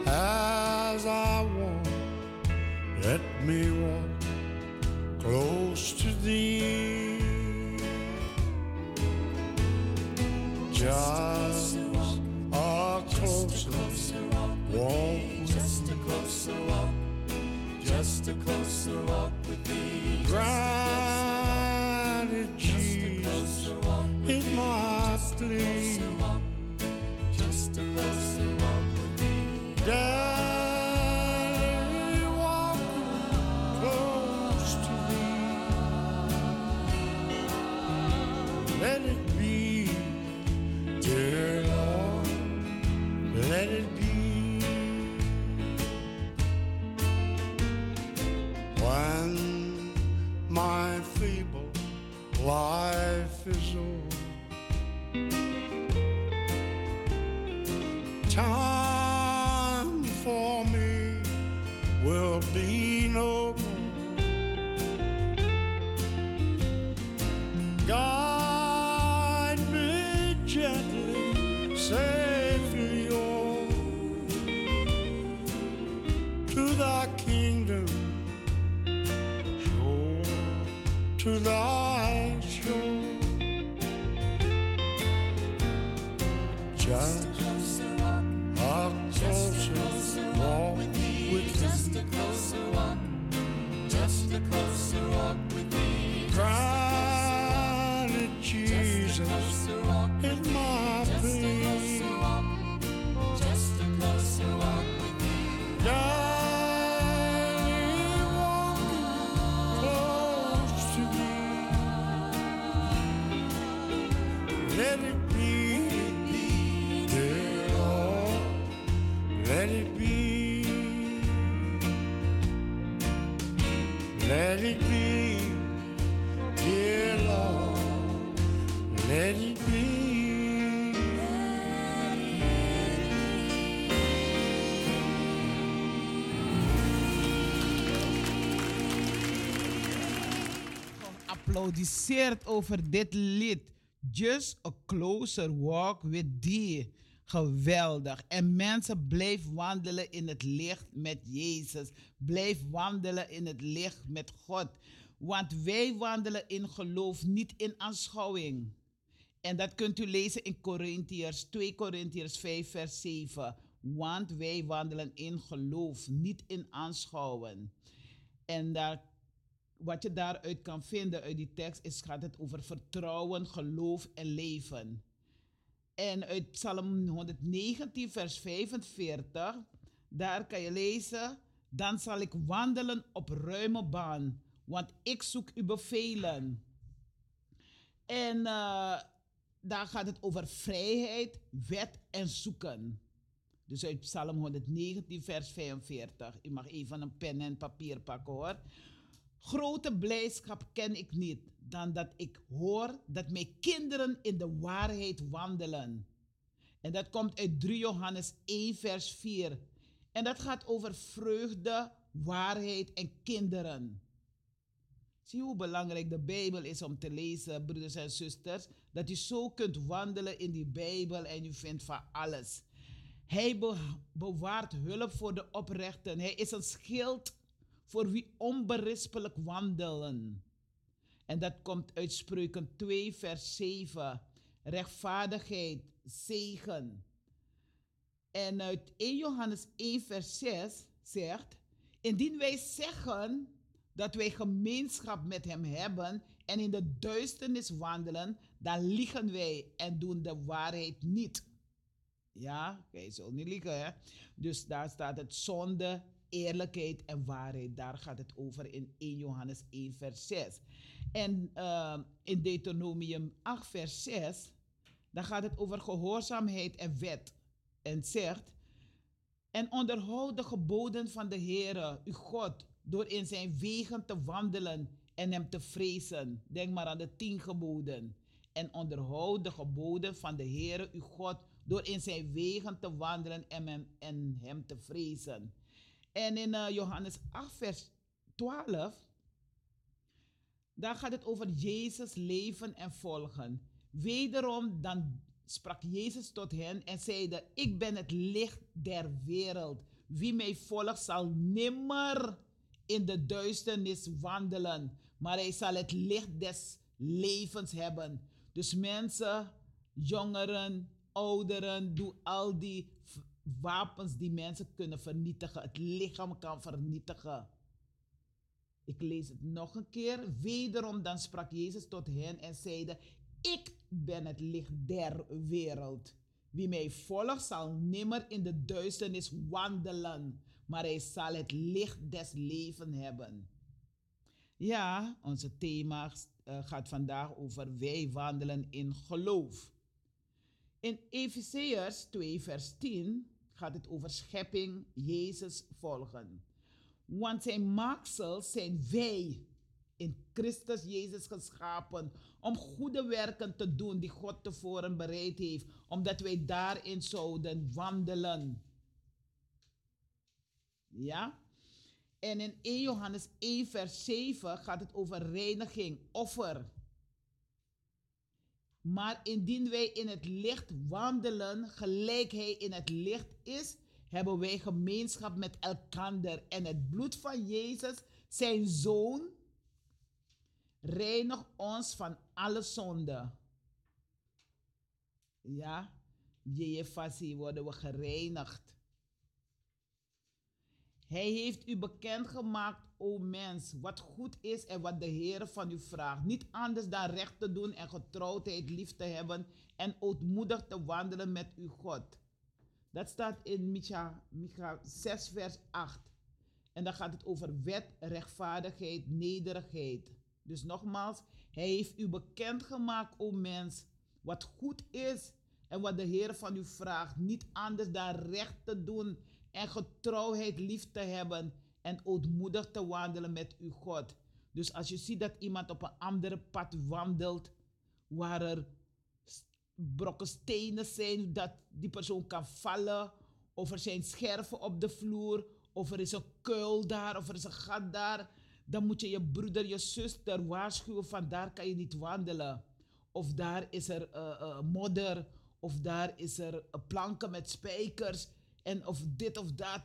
as I walk. Let me walk close to thee. Just a closer walk with thee. Granted, Applaudisseert over dit lied. Just a closer walk with thee. Geweldig. En mensen, blijf wandelen in het licht met Jezus. Blijf wandelen in het licht met God. Want wij wandelen in geloof, niet in aanschouwing. En dat kunt u lezen in Corinthiërs 2 Corinthiërs 5 vers 7. Want wij wandelen in geloof, niet in aanschouwen. En daar, wat je daaruit kan vinden uit die tekst is, gaat het over vertrouwen, geloof en leven. En uit Psalm 119 vers 45, daar kan je lezen, dan zal ik wandelen op ruime baan, want ik zoek uw bevelen. En eh, daar gaat het over vrijheid, wet en zoeken. Dus uit Psalm 119, vers 45. U mag even een pen en papier pakken hoor. Grote blijdschap ken ik niet dan dat ik hoor dat mijn kinderen in de waarheid wandelen. En dat komt uit 3 Johannes 1, vers 4. En dat gaat over vreugde, waarheid en kinderen. Zie hoe belangrijk de Bijbel is om te lezen, broeders en zusters. Dat u zo kunt wandelen in die Bijbel en u vindt van alles. Hij be- bewaart hulp voor de oprechten. Hij is een schild voor wie onberispelijk wandelen. En dat komt uit Spreuken 2, vers 7. Rechtvaardigheid, zegen. En uit 1 Johannes 1, vers 6 zegt: Indien wij zeggen dat wij gemeenschap met Hem hebben en in de duisternis wandelen, dan liegen wij en doen de waarheid niet. Ja, wij zullen niet liegen, hè? Dus daar staat het zonde, eerlijkheid en waarheid. Daar gaat het over in 1 Johannes 1, vers 6. En uh, in Deuteronomium 8, vers 6, dan gaat het over gehoorzaamheid en wet. En zegt, en onderhoud de geboden van de Heere, uw God, door in zijn wegen te wandelen en hem te vrezen. Denk maar aan de tien geboden. En onderhoud de geboden van de Heere uw God door in zijn wegen te wandelen en hem, en hem te vrezen. En in eh, Johannes 8, vers 12, daar gaat het over Jezus leven en volgen. Wederom dan sprak Jezus tot hen en zeide, ik ben het licht der wereld. Wie mij volgt zal nimmer in de duisternis wandelen, maar hij zal het licht des levens hebben. Dus mensen, jongeren, ouderen, doe al die wapens die mensen kunnen vernietigen, het lichaam kan vernietigen. Ik lees het nog een keer. Wederom dan sprak Jezus tot hen en zeide, ik ben het licht der wereld. Wie mij volgt zal nimmer in de duisternis wandelen, maar hij zal het licht des leven hebben. Ja, onze thema eh, gaat vandaag over wij wandelen in geloof. In Efezeërs 2 vers 10 gaat het over schepping Jezus volgen. Want zijn maaksel zijn wij in Christus Jezus geschapen om goede werken te doen die God tevoren bereid heeft, omdat wij daarin zouden wandelen. Ja? En in 1 Johannes 1 vers 7 gaat het over reiniging, offer. Maar indien wij in het licht wandelen, gelijk hij in het licht is, hebben wij gemeenschap met elkander. En het bloed van Jezus, zijn zoon, reinigt ons van alle zonde. Ja, Jefasi worden we gereinigd. Hij heeft u bekendgemaakt, o mens, wat goed is en wat de Heer van u vraagt. Niet anders dan recht te doen en getrouwdheid lief te hebben en ootmoedig te wandelen met uw God. Dat staat in Micha, Micha 6, vers 8. En dan gaat het over wet, rechtvaardigheid, nederigheid. Dus nogmaals, hij heeft u bekendgemaakt, o mens, wat goed is en wat de Heer van u vraagt. Niet anders dan recht te doen en getrouwheid lief te hebben en ootmoedig te wandelen met uw God. Dus als je ziet dat iemand op een andere pad wandelt, waar er brokken stenen zijn, dat die persoon kan vallen, of er zijn scherven op de vloer, of er is een kuil daar, of er is een gat daar, dan moet je je broeder, je zuster waarschuwen van daar kan je niet wandelen. Of daar is er eh, modder, of daar is er eh, planken met spijkers, en of dit of dat.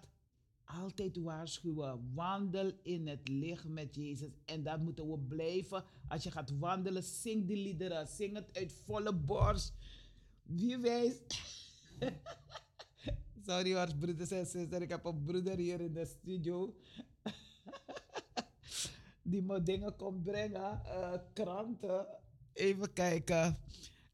Altijd waarschuwen. Wandel in het licht met Jezus. En dat moeten we blijven. Als je gaat wandelen, zing die liederen. Zing het uit volle borst. Wie wijst. [laughs] Sorry hoor, broeders en zusters. Ik heb een broeder hier in de studio. [laughs] Die me dingen komt brengen. eh, kranten. Even kijken.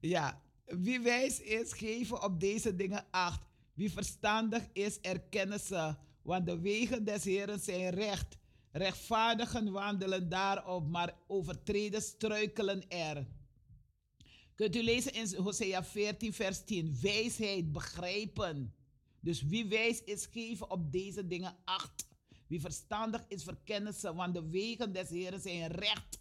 Ja. Wie wijs is, geven op deze dingen acht. Wie verstandig is, erkennen ze. Want de wegen des Heren zijn recht. Rechtvaardigen wandelen daarop, maar overtreden struikelen er. Kunt u lezen in Hosea 14, vers 10. Wijsheid, begrijpen. Dus wie wijs is, geven op deze dingen acht. Wie verstandig is, verkennen ze, want de wegen des Heren zijn recht.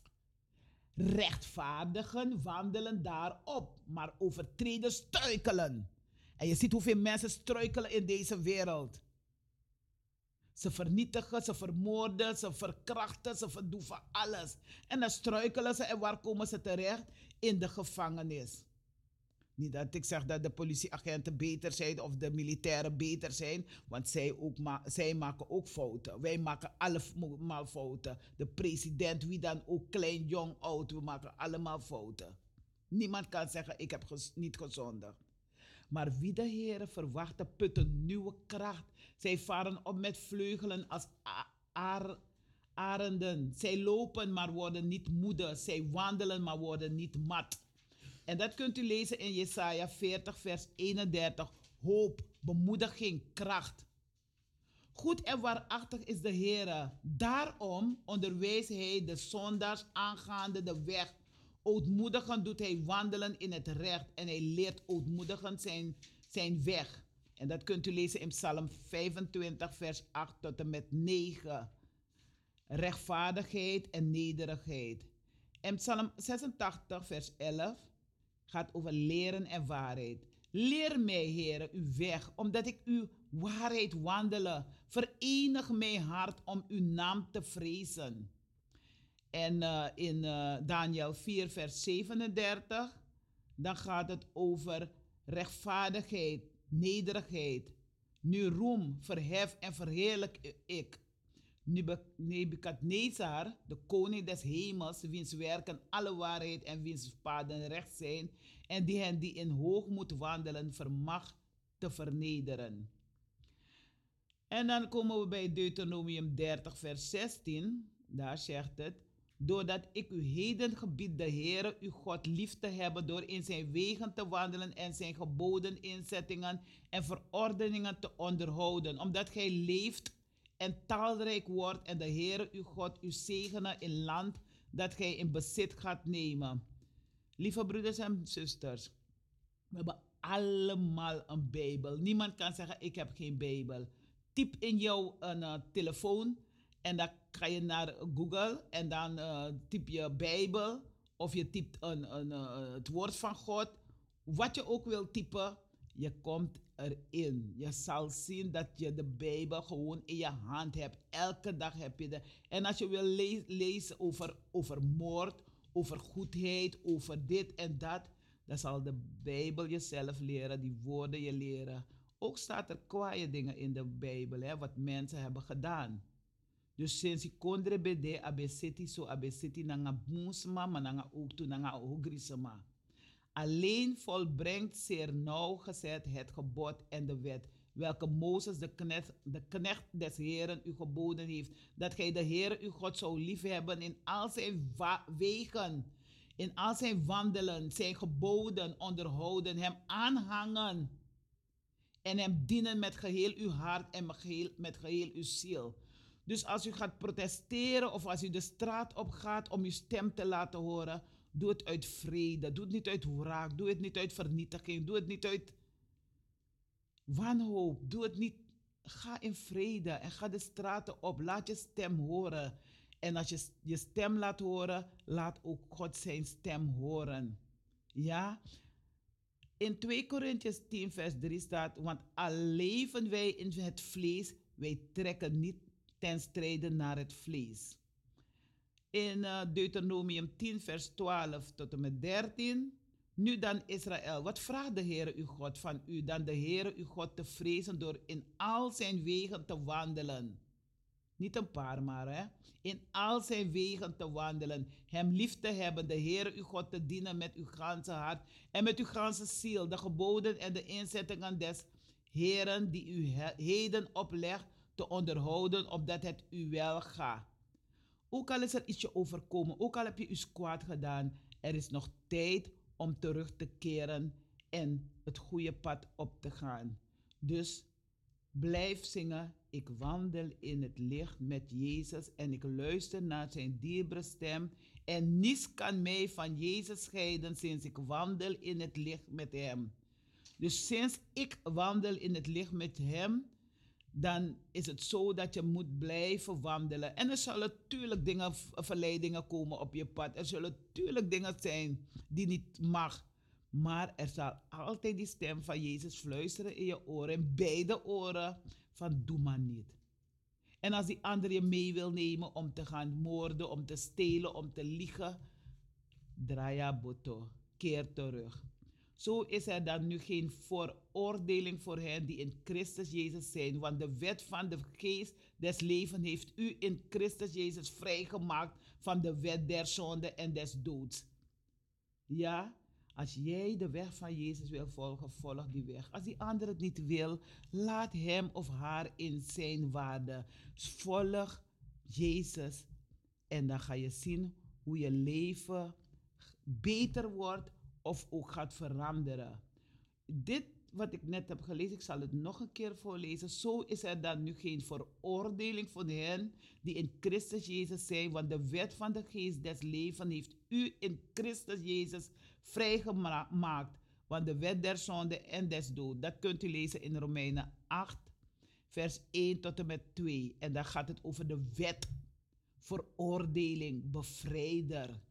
Rechtvaardigen wandelen daarop, maar overtreden struikelen. En je ziet hoeveel mensen struikelen in deze wereld. Ze vernietigen, ze vermoorden, ze verkrachten, ze van alles. En dan struikelen ze en waar komen ze terecht? In de gevangenis. Niet dat ik zeg dat de politieagenten beter zijn of de militairen beter zijn, want zij, ook ma zij maken ook fouten. Wij maken allemaal fouten. De president, wie dan ook, klein, jong, oud, we maken allemaal fouten. Niemand kan zeggen, ik heb niet gezondigd. Maar wie de Heer verwachten, putten nieuwe kracht. Zij varen op met vleugelen als arenden. Zij lopen, maar worden niet moede. Zij wandelen, maar worden niet mat. En dat kunt u lezen in Jesaja 40, vers 31. Hoop, bemoediging, kracht. Goed en waarachtig is de Heer. Daarom onderwijst hij de zondaars aangaande de weg. Ootmoedigen doet hij wandelen in het recht en hij leert ootmoedigen zijn, zijn weg. En dat kunt u lezen in Psalm 25, vers 8 tot en met 9. rechtvaardigheid en nederigheid. En Psalm 86, vers 11 gaat over leren en waarheid. Leer mij, Heer, uw weg, omdat ik uw waarheid wandelen. Verenig mijn hart om uw naam te vrezen. En uh, in uh, Daniel 4, vers 37, dan gaat het over rechtvaardigheid, nederigheid. Nu roem, verhef en verheerlijk ik. Nebukadnezar, de koning des hemels, wiens werken alle waarheid en wiens paden recht zijn, en die hen die in hoogmoed wandelen, vermag te vernederen. En dan komen we bij Deuteronomium 30, vers 16. Daar zegt het: Doordat ik u heden gebied de Heere uw God lief te hebben door in zijn wegen te wandelen en zijn geboden, inzettingen en verordeningen te onderhouden, omdat gij leeft en talrijk wordt en de Heere uw God u zegenen in land dat gij in bezit gaat nemen. Lieve broeders en zusters, we hebben allemaal een Bijbel. Niemand kan zeggen ik heb geen Bijbel. Typ in jouw uh, telefoon en dan ga je naar Google en dan uh, typ je Bijbel of je typt een, een, uh, het woord van God. Wat je ook wil typen, je komt erin. Je zal zien dat je de Bijbel gewoon in je hand hebt. Elke dag heb je de. En als je wil le lezen over, over moord, over goedheid, over dit en dat, dan zal de Bijbel jezelf leren, die woorden je leren. Ook staat er kwaaie dingen in de Bijbel, hè, wat mensen hebben gedaan. Dus sinds ik kondre bede abesiti so abesiti nanga boensma, maar nanga ook toe nanga ogrisema. Alleen volbrengt zeer nauwgezet het gebod en de wet, welke Mozes de knecht, de knecht des Heren u geboden heeft, dat gij de Heer uw God zou liefhebben in al zijn wegen, in al zijn wandelen, zijn geboden onderhouden, hem aanhangen en hem dienen met geheel uw hart en met geheel, met geheel uw ziel. Dus als u gaat protesteren of als u de straat op gaat om uw stem te laten horen, doe het uit vrede. Doe het niet uit wraak. Doe het niet uit vernietiging. Doe het niet uit wanhoop. Doe het niet. Ga in vrede en ga de straten op. Laat je stem horen. En als je je stem laat horen, laat ook God zijn stem horen. Ja? In 2 Korintiërs 10, vers 3 staat: Want al leven wij in het vlees, wij trekken niet ten strijde naar het vlees. In uh, Deuteronomium 10, vers 12 tot en met 13. Nu dan Israël, wat vraagt de Heer uw God van u dan de Heer uw God te vrezen door in al zijn wegen te wandelen? Niet een paar maar, hè? In al zijn wegen te wandelen. Hem lief te hebben, de Heer uw God te dienen met uw ganse hart en met uw ganse ziel. De geboden en de inzettingen des Heeren die u heden oplegt te onderhouden, opdat het u wel gaat. Ook al is er ietsje overkomen, ook al heb je iets kwaad gedaan, er is nog tijd om terug te keren en het goede pad op te gaan. Dus blijf zingen. Ik wandel in het licht met Jezus en ik luister naar zijn dierbare stem. En niets kan mij van Jezus scheiden sinds ik wandel in het licht met hem. Dus sinds ik wandel in het licht met hem, dan is het zo dat je moet blijven wandelen. En er zullen natuurlijk dingen, verleidingen komen op je pad. Er zullen natuurlijk dingen zijn die niet mag. Maar er zal altijd die stem van Jezus fluisteren in je oren, in beide oren, van doe maar niet. En als die ander je mee wil nemen om te gaan moorden, om te stelen, om te liegen, draai je boto, keer terug. Zo is er dan nu geen veroordeling voor hen die in Christus Jezus zijn, want de wet van de geest des levens heeft u in Christus Jezus vrijgemaakt van de wet der zonde en des doods. Ja, als jij de weg van Jezus wil volgen, volg die weg. Als die ander het niet wil, laat hem of haar in zijn waarde. Volg Jezus en dan ga je zien hoe je leven beter wordt of ook gaat veranderen. Dit wat ik net heb gelezen, ik zal het nog een keer voorlezen. Zo is er dan nu geen veroordeling voor hen die in Christus Jezus zijn, want de wet van de geest des levens heeft u in Christus Jezus vrijgemaakt. Want de wet der zonde en des dood, dat kunt u lezen in Romeinen 8, vers 1 tot en met 2. En dan gaat het over de wet veroordeling, bevrijder.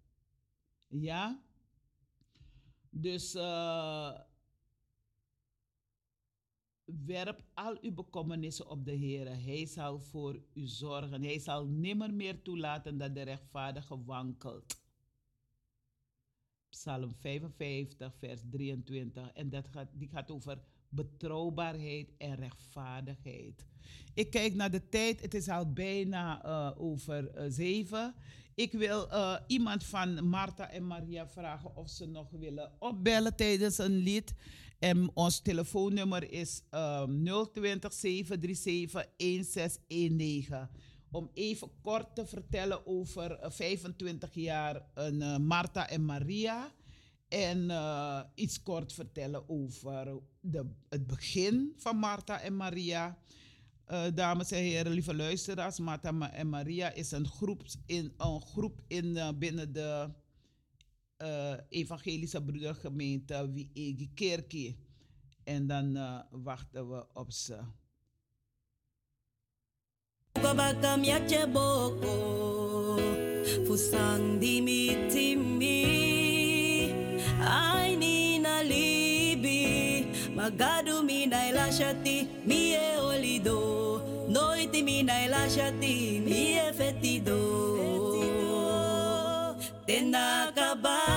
Ja? Dus uh, werp al uw bekommernissen op de Heer. Hij zal voor u zorgen. Hij zal nimmer meer toelaten dat de rechtvaardige wankelt. Psalm 55, vers 23. En dat gaat, die gaat over betrouwbaarheid en rechtvaardigheid. Ik kijk naar de tijd, het is al bijna uh, over uh, zeven. Ik wil uh, iemand van Marta en Maria vragen of ze nog willen opbellen tijdens een lied. En ons telefoonnummer is um, 020 737 1619. Om even kort te vertellen over 25 jaar een Marta en Maria. En iets kort vertellen over de, het begin van Martha en Maria. Uh, dames en heren, lieve luisteraars, Martha en Maria is een groep in, een groep in uh, binnen de Evangelische Broedergemeente Wiegi Kerkie. En dan wachten we op ze. Fusang libi Magadu minai lasciati mie olido. Noite minai lasciati mie fetido. Tenakaba oh,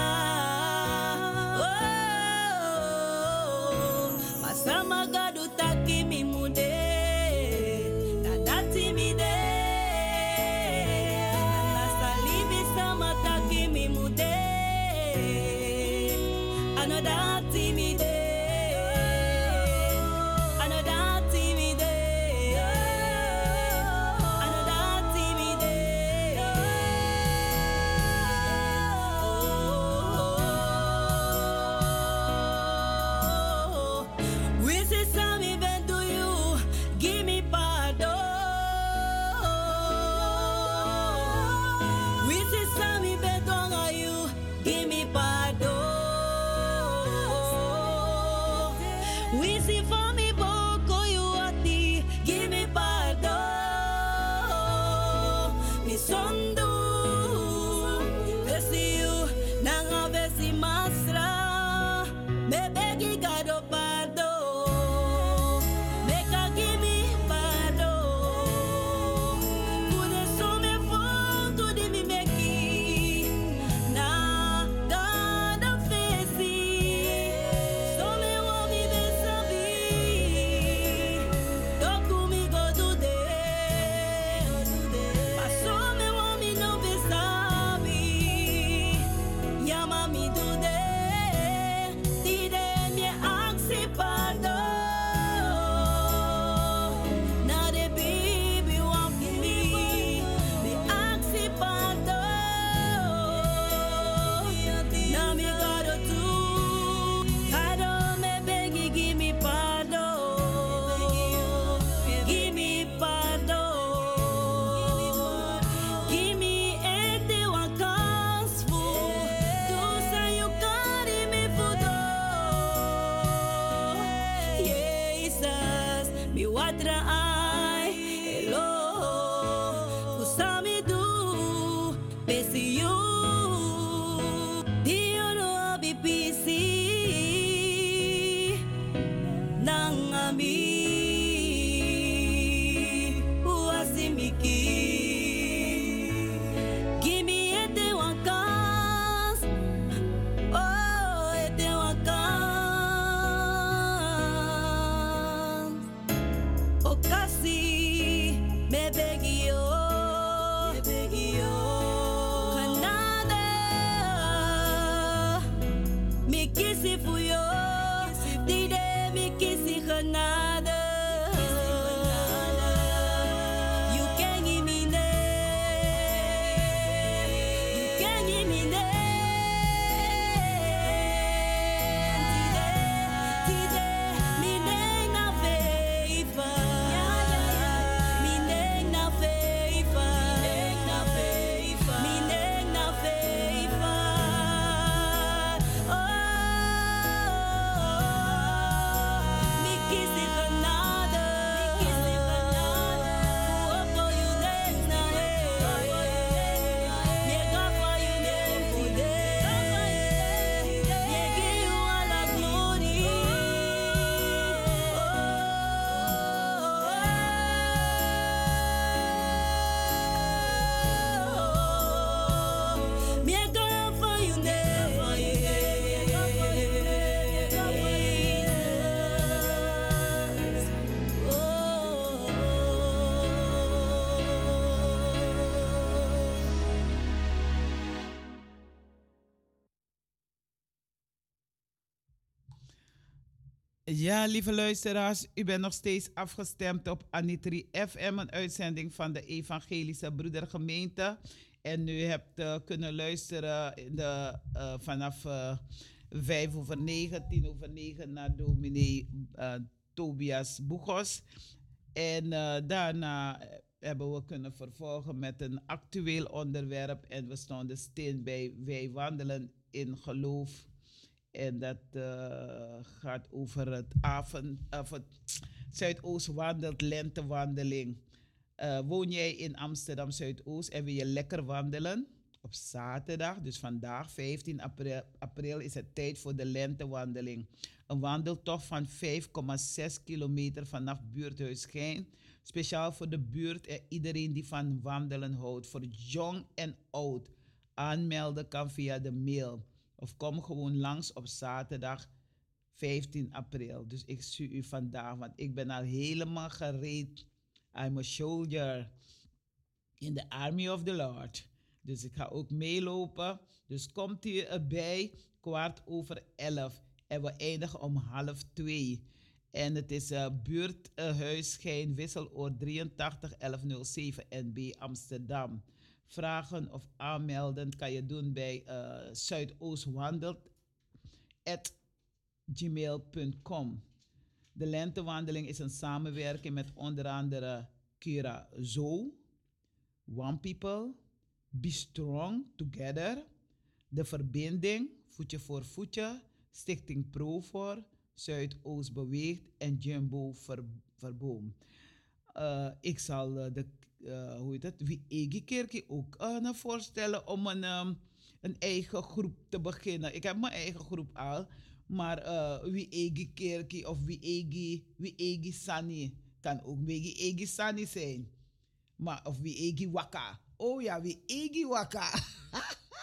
kisi fuyo, dide mi kisi kanada. Ja, lieve luisteraars, u bent nog steeds afgestemd op Anitri FM, een uitzending van de Evangelische Broedergemeente. En u hebt uh, kunnen luisteren de, uh, vanaf uh, 5 over 9, 10 over 9 naar dominee Tobias Boegos. En daarna hebben we kunnen vervolgen met een actueel onderwerp. En we stonden stil bij Wij wandelen in geloof en dat uh, gaat over het, avond, of het Zuidoost wandelt lentewandeling. Uh, woon jij in Amsterdam Zuidoost en wil je lekker wandelen? Op zaterdag, dus vandaag 15 april, april is het tijd voor de lentewandeling. Een wandeltocht van 5,6 kilometer vanaf buurthuis Schijn. Speciaal voor de buurt en iedereen die van wandelen houdt. Voor jong en oud. Aanmelden kan via de mail of kom gewoon langs op zaterdag 15 april. Dus ik zie u vandaag, want ik ben al helemaal gereed. I'm a soldier in the army of the Lord. Dus ik ga ook meelopen. Dus komt u erbij, kwart over elf. En we eindigen om half twee. En het is uh, buurthuis uh, Schijn Wisseloord 83 1107 NB Amsterdam vragen of aanmelden kan je doen bij uh, zuidoostwandelt.gmail.com. De lentewandeling is een samenwerking met onder andere Kira Zo, One People, Be Strong Together, De Verbinding, Voetje voor Voetje, Stichting Pro voor, Zuidoost Beweegt en Jumbo Ver, Verboom. Uh, ik zal uh, de uh, hoe heet het, wie eigen kerk ook uh, naar voorstellen om een, um, een eigen groep te beginnen. Ik heb mijn eigen groep al, maar uh, wie eigen kerk of wie eigen, wie eigen sani kan ook wie eigen sani zijn. Maar of wie eigen waka. Oh ja, wie eigen waka.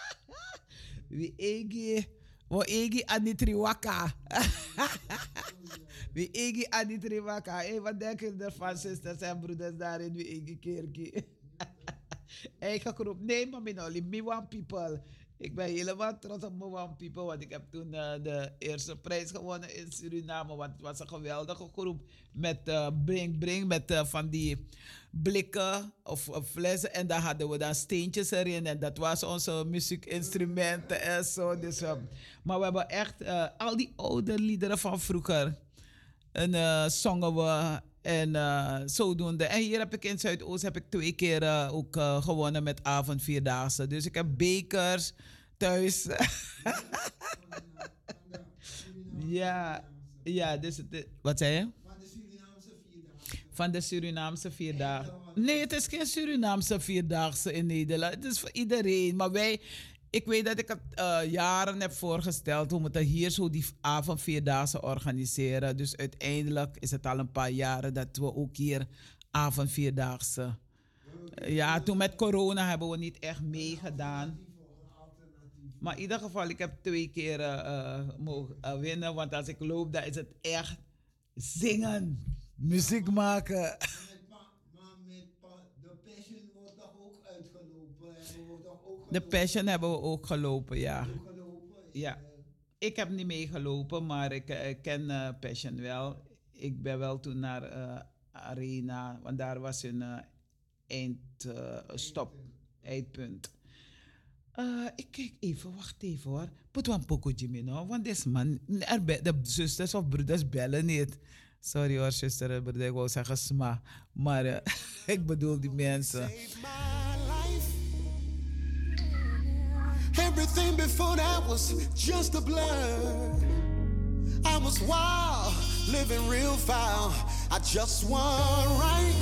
[laughs] wie eigen, wo eigen anitri waka. [laughs] Wie egi anitri waka. Hé, wat denken ervan, zusters en broeders daar in wie egi kerkie? Eigen groep. Nee, maar mijn only me one people. Ik ben helemaal trots op me one people. Want ik heb toen uh, de eerste prijs gewonnen in Suriname. Want het was een geweldige groep. Met uh, Bring Bring. Met uh, van die blikken of, of flessen. En daar hadden we dan steentjes erin. En dat was onze muziekinstrumenten en zo. Dus, maar we hebben echt al die oude liederen van vroeger en zongen we en uh, zodoende. En hier heb ik in Zuidoost heb ik twee keer uh, ook uh, gewonnen met avondvierdaagse. Dus ik heb bekers thuis. [laughs] ja, ja, dus het, wat zei je? Van de Surinaamse vierdaagse. Nee, het is geen Surinaamse vierdaagse in Nederland. Het is voor iedereen. Maar wij, ik weet dat ik het uh, jaren heb voorgesteld. We moeten hier zo die avond vierdaagse organiseren. Dus uiteindelijk is het al een paar jaren dat we ook hier avond vierdaagse. Uh, ja, toen met corona hebben we niet echt meegedaan. Maar in ieder geval, ik heb twee keer uh, mogen winnen. Want als ik loop, dan is het echt zingen, muziek maken. [laughs] De Passion hebben we ook gelopen, ja. Ja. Ik heb niet meegelopen, maar ik, ik ken uh, Passion wel. Ik ben wel toen naar uh, Arena, want daar was een uh, eindstop, eindpunt. ik kijk even, wacht even hoor. Put een poco Jimmy nou, want deze man, de zusters of broeders bellen niet. Sorry hoor, zuster ik wou zeggen sma. Maar [laughs] ik bedoel die mensen. Everything before that was just a blur. I was wild, living real foul. I just want right.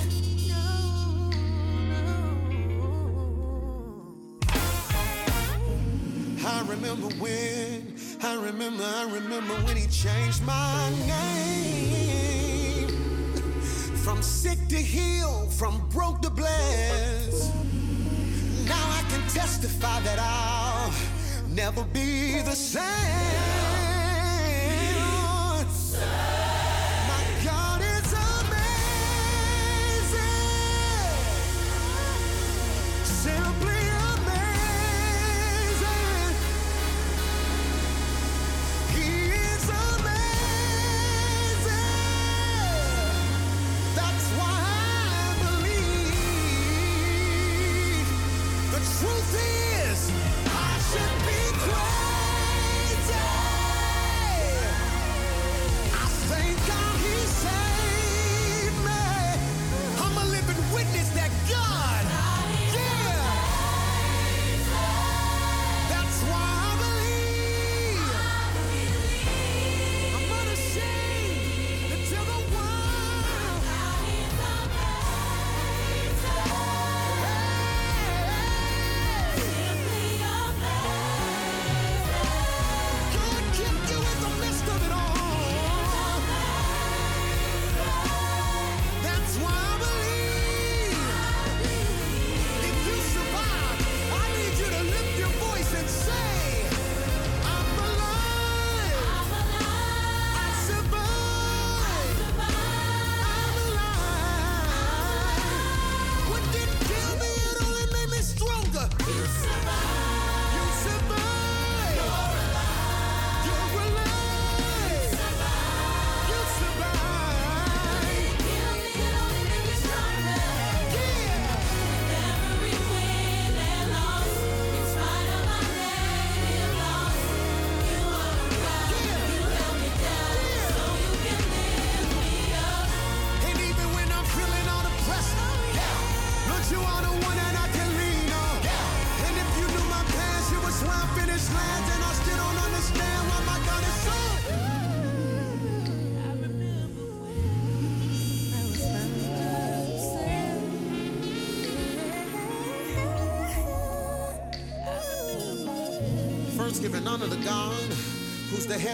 I remember when, I remember, I remember when he changed my name. From sick to heal, from broke to blessed. Now I can testify that I'll never be the same. My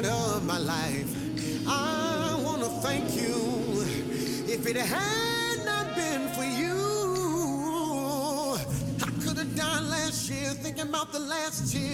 who's of my life. I want to thank you. If it had not been for you, I could have died last year thinking about the last tears,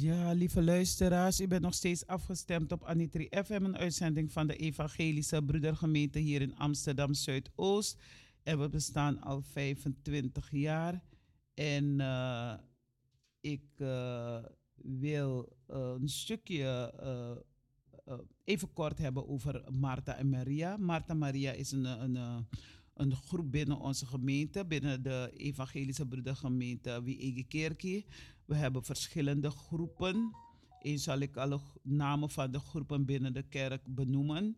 Ja, lieve luisteraars, u bent nog steeds afgestemd op Anitri FM, een uitzending van de Evangelische Broedergemeente hier in Amsterdam Zuidoost. En we bestaan al 25 jaar. En eh, ik eh, wil eh, een stukje even kort hebben over Martha en Maria. Martha en Maria is een, een, een, groep binnen onze gemeente, binnen de Evangelische Broedergemeente Wie Kerkie. We hebben verschillende groepen. Eens zal ik alle namen van de groepen binnen de kerk benoemen.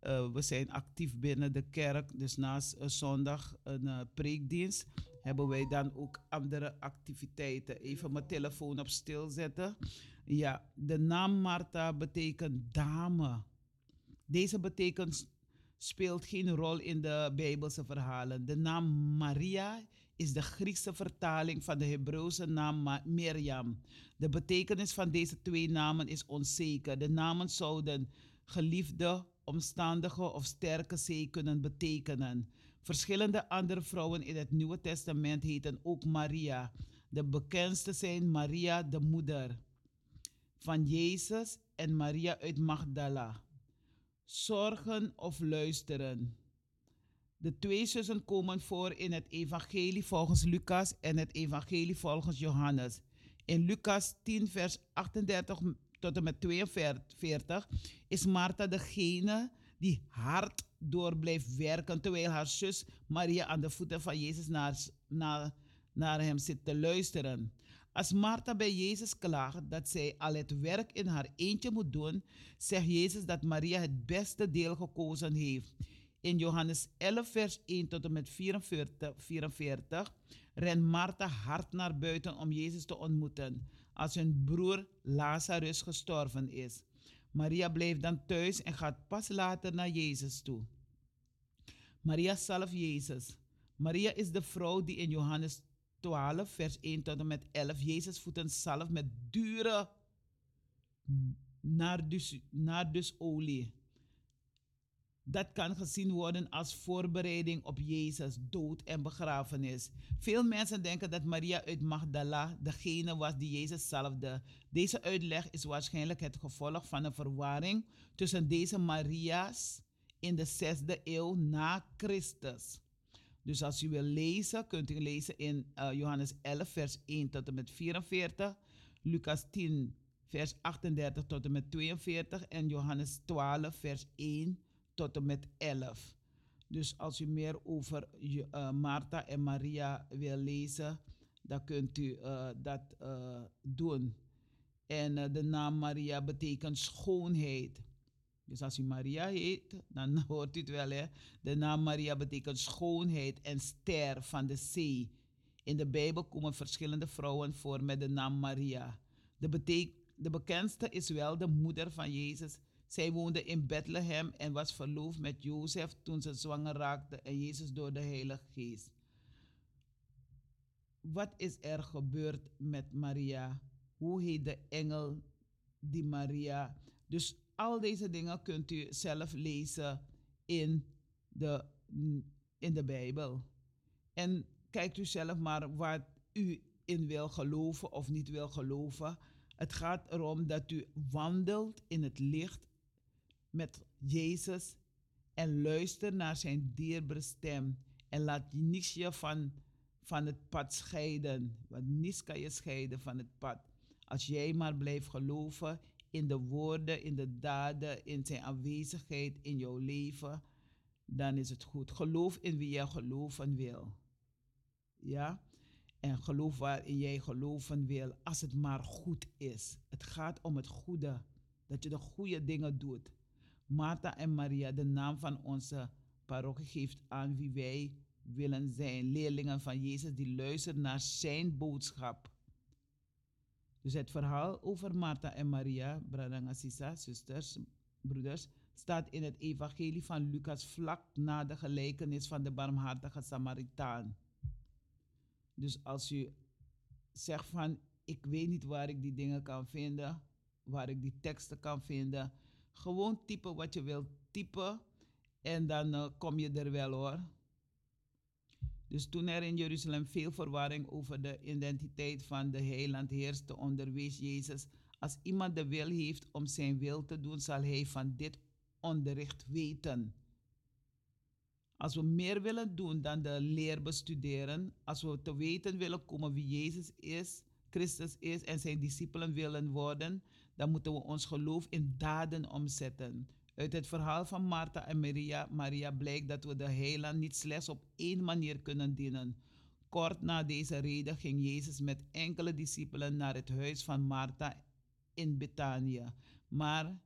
Eh, we zijn actief binnen de kerk, dus naast zondag een eh, preekdienst hebben wij dan ook andere activiteiten. Even mijn telefoon op stil zetten. Ja, de naam Martha betekent dame. Deze betekenis speelt geen rol in de Bijbelse verhalen. De naam Maria is de Griekse vertaling van de Hebreeuwse naam Mirjam. De betekenis van deze twee namen is onzeker. De namen zouden geliefde, omstandige of sterke zee kunnen betekenen. Verschillende andere vrouwen in het Nieuwe Testament heten ook Maria. De bekendste zijn Maria, de moeder van Jezus, en Maria uit Magdala. Zorgen of luisteren. De twee zussen komen voor in het evangelie volgens Lucas en het evangelie volgens Johannes. In Lucas 10, vers 38 tot en met 42 is Martha degene die hard door blijft werken, terwijl haar zus Maria aan de voeten van Jezus naar, naar, naar hem zit te luisteren. Als Martha bij Jezus klaagt dat zij al het werk in haar eentje moet doen, zegt Jezus dat Maria het beste deel gekozen heeft. In Johannes 11, vers 1 tot en met 44, 44 rent Martha hard naar buiten om Jezus te ontmoeten als hun broer Lazarus gestorven is. Maria blijft dan thuis en gaat pas later naar Jezus toe. Maria zelf Jezus. Maria is de vrouw die in Johannes 12, vers 1 tot en met 11 Jezus voeten zalf met dure nardus, nardusolie. Dat kan gezien worden als voorbereiding op Jezus dood en begrafenis. Veel mensen denken dat Maria uit Magdala degene was die Jezus salfde. Deze uitleg is waarschijnlijk het gevolg van een verwarring tussen deze Maria's in de zesde eeuw na Christus. Dus als u wil lezen, kunt u lezen in uh, Johannes 11, vers 1 tot en met 44, Lucas 10, vers 38 tot en met 42 en Johannes 12, vers 1 tot en met 11. Dus als u meer over uh, Martha en Maria wil lezen, dan kunt u uh, dat uh, doen. En de naam Maria betekent schoonheid. Dus als u Maria heet, dan [laughs] hoort u het wel. Hè? De naam Maria betekent schoonheid en ster van de zee. In de Bijbel komen verschillende vrouwen voor met de naam Maria. De, de bekendste is wel de moeder van Jezus. Zij woonde in Bethlehem en was verloofd met Jozef toen ze zwanger raakte en Jezus door de Heilige Geest. Wat is er gebeurd met Maria? Hoe heet de engel die Maria? Dus al deze dingen kunt u zelf lezen in de, in de Bijbel. En kijkt u zelf maar wat u in wil geloven of niet wil geloven. Het gaat erom dat u wandelt in het licht met Jezus en luister naar zijn dierbare stem. En laat niets je van, van het pad scheiden. Want niets kan je scheiden van het pad. Als jij maar blijft geloven in de woorden, in de daden, in zijn aanwezigheid in jouw leven, dan is het goed. Geloof in wie jij geloven wil. Ja? En geloof waarin jij geloven wil, als het maar goed is. Het gaat om het goede, dat je de goede dingen doet. Martha en Maria, de naam van onze parochie, geeft aan wie wij willen zijn. Leerlingen van Jezus die luisteren naar zijn boodschap. Dus het verhaal over Martha en Maria, Bradangasisa, zusters, broeders, staat in het evangelie van Lucas vlak na de gelijkenis van de barmhartige Samaritaan. Dus als u zegt van, ik weet niet waar ik die dingen kan vinden, waar ik die teksten kan vinden, gewoon typen wat je wilt typen en dan eh, kom je er wel hoor. Dus toen er in Jeruzalem veel verwarring over de identiteit van de heiland heerste, onderwees Jezus, als iemand de wil heeft om zijn wil te doen, zal hij van dit onderricht weten. Als we meer willen doen dan de leer bestuderen, als we te weten willen komen wie Jezus is, Christus is en zijn discipelen willen worden, dan moeten we ons geloof in daden omzetten. Uit het verhaal van Martha en Maria, Maria blijkt dat we de heiland niet slechts op één manier kunnen dienen. Kort na deze reden ging Jezus met enkele discipelen naar het huis van Martha in Betanië, maar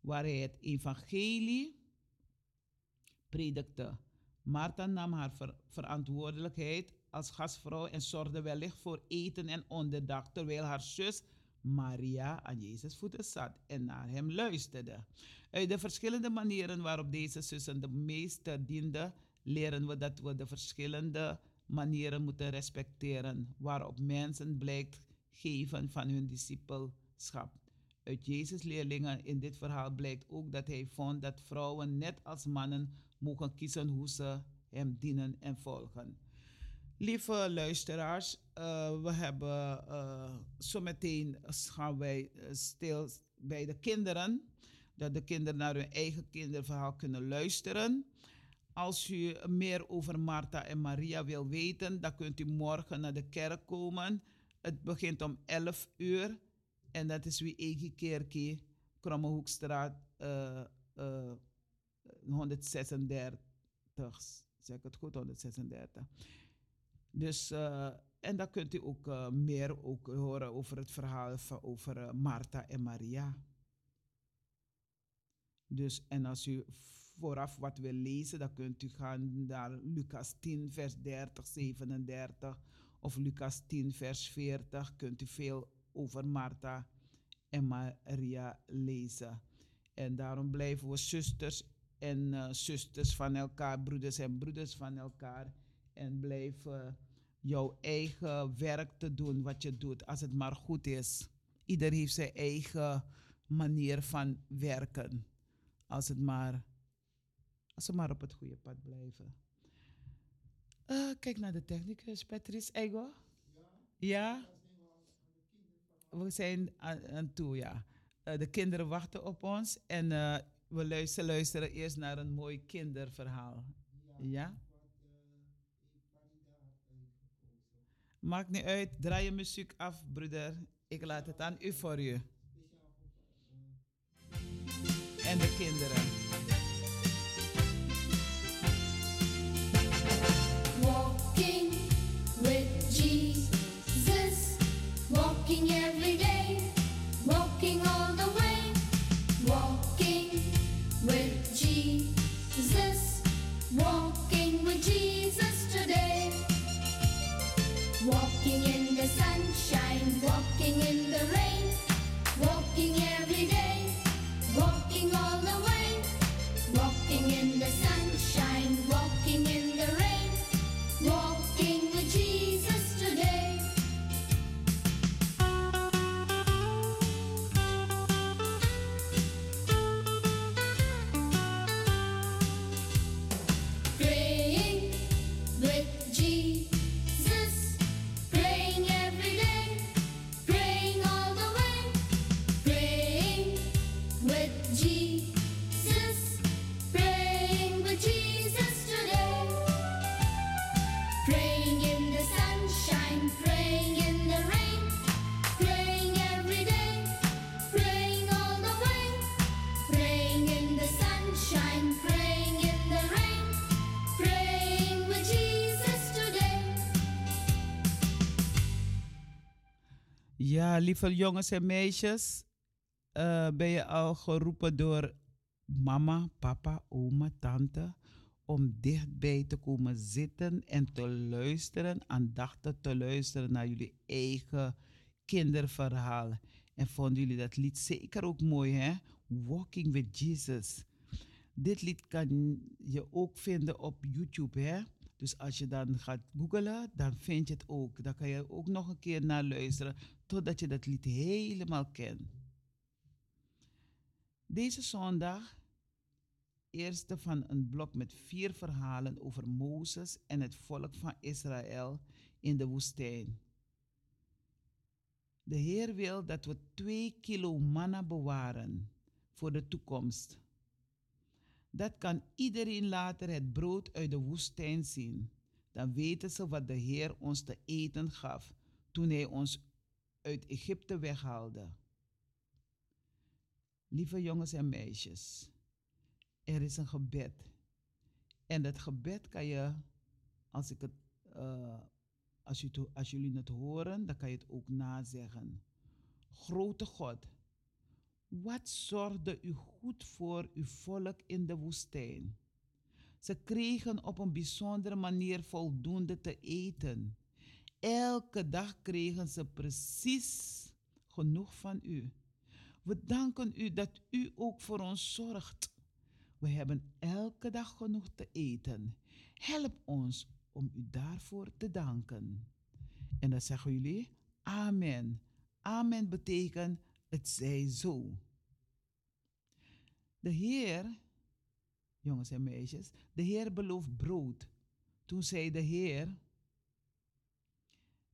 waar hij het evangelie predikte. Martha nam haar ver- verantwoordelijkheid als gastvrouw en zorgde wellicht voor eten en onderdak, terwijl haar zus Maria aan Jezus voeten zat en naar hem luisterde. Uit de verschillende manieren waarop deze zussen de meester dienden, leren we dat we de verschillende manieren moeten respecteren waarop mensen blijkt geven van hun discipelschap. Uit Jezus' leerlingen in dit verhaal blijkt ook dat hij vond dat vrouwen net als mannen mogen kiezen hoe ze hem dienen en volgen. Lieve luisteraars, eh, we hebben uh, zometeen gaan wij eh, stil bij de kinderen, dat de kinderen naar hun eigen kinderverhaal kunnen luisteren. Als u meer over Martha en Maria wil weten, dan kunt u morgen naar de kerk komen. Het begint om 11 uur en dat is wie Egi Kerkie, Krommehoekstraat uh, uh, 136. Zeg ik het goed, 136. Dus, uh, en dan kunt u ook uh, meer ook horen over het verhaal van, over uh, Martha en Maria. Dus, en als u vooraf wat wil lezen, dan kunt u gaan naar Lucas 10, vers 30, 37 of Lucas 10, vers 40. Kunt u veel over Martha en Maria lezen. En daarom blijven we zusters en zusters van elkaar, broeders en broeders van elkaar. En blijf uh, jouw eigen werk te doen wat je doet, als het maar goed is. Ieder heeft zijn eigen manier van werken. Als het maar, als ze maar op het goede pad blijven. Uh, kijk naar de technicus, Patrice Ego. Ja? We zijn aan, toe, ja. Uh, de kinderen wachten op ons en we luisteren, luisteren eerst naar een mooi kinderverhaal. Ja? Maakt niet uit, draai je muziek af, broeder. Ik laat het aan u voor u. En de kinderen. Walking with Jesus, walking every day, lieve jongens en meisjes, uh, ben je al geroepen door mama, papa, oma, tante om dichtbij te komen zitten en te luisteren, aandachtig te luisteren naar jullie eigen kinderverhaal. En vonden jullie dat lied zeker ook mooi, hè? Walking with Jesus. Dit lied kan je ook vinden op YouTube, hè? Dus als je dan gaat googlen, dan vind je het ook. Dan kan je ook nog een keer naar luisteren, totdat je dat lied helemaal kent. Deze zondag, eerste van een blok met vier verhalen over Mozes en het volk van Israël in de woestijn. De Heer wil dat we twee kilo manna bewaren voor de toekomst. Dat kan iedereen later het brood uit de woestijn zien. Dan weten ze wat de Heer ons te eten gaf toen Hij ons uit Egypte weghaalde. Lieve jongens en meisjes, er is een gebed. En dat gebed kan je, als, ik het, uh, als, als jullie het horen, dan kan je het ook nazeggen. Grote God, wat zorgde u goed voor uw volk in de woestijn? Ze kregen op een bijzondere manier voldoende te eten. Elke dag kregen ze precies genoeg van u. We danken u dat u ook voor ons zorgt. We hebben elke dag genoeg te eten. Help ons om u daarvoor te danken. En dan zeggen jullie, Amen. Amen betekent het zij zo. De Heer, jongens en meisjes, de Heer belooft brood. Toen zei de Heer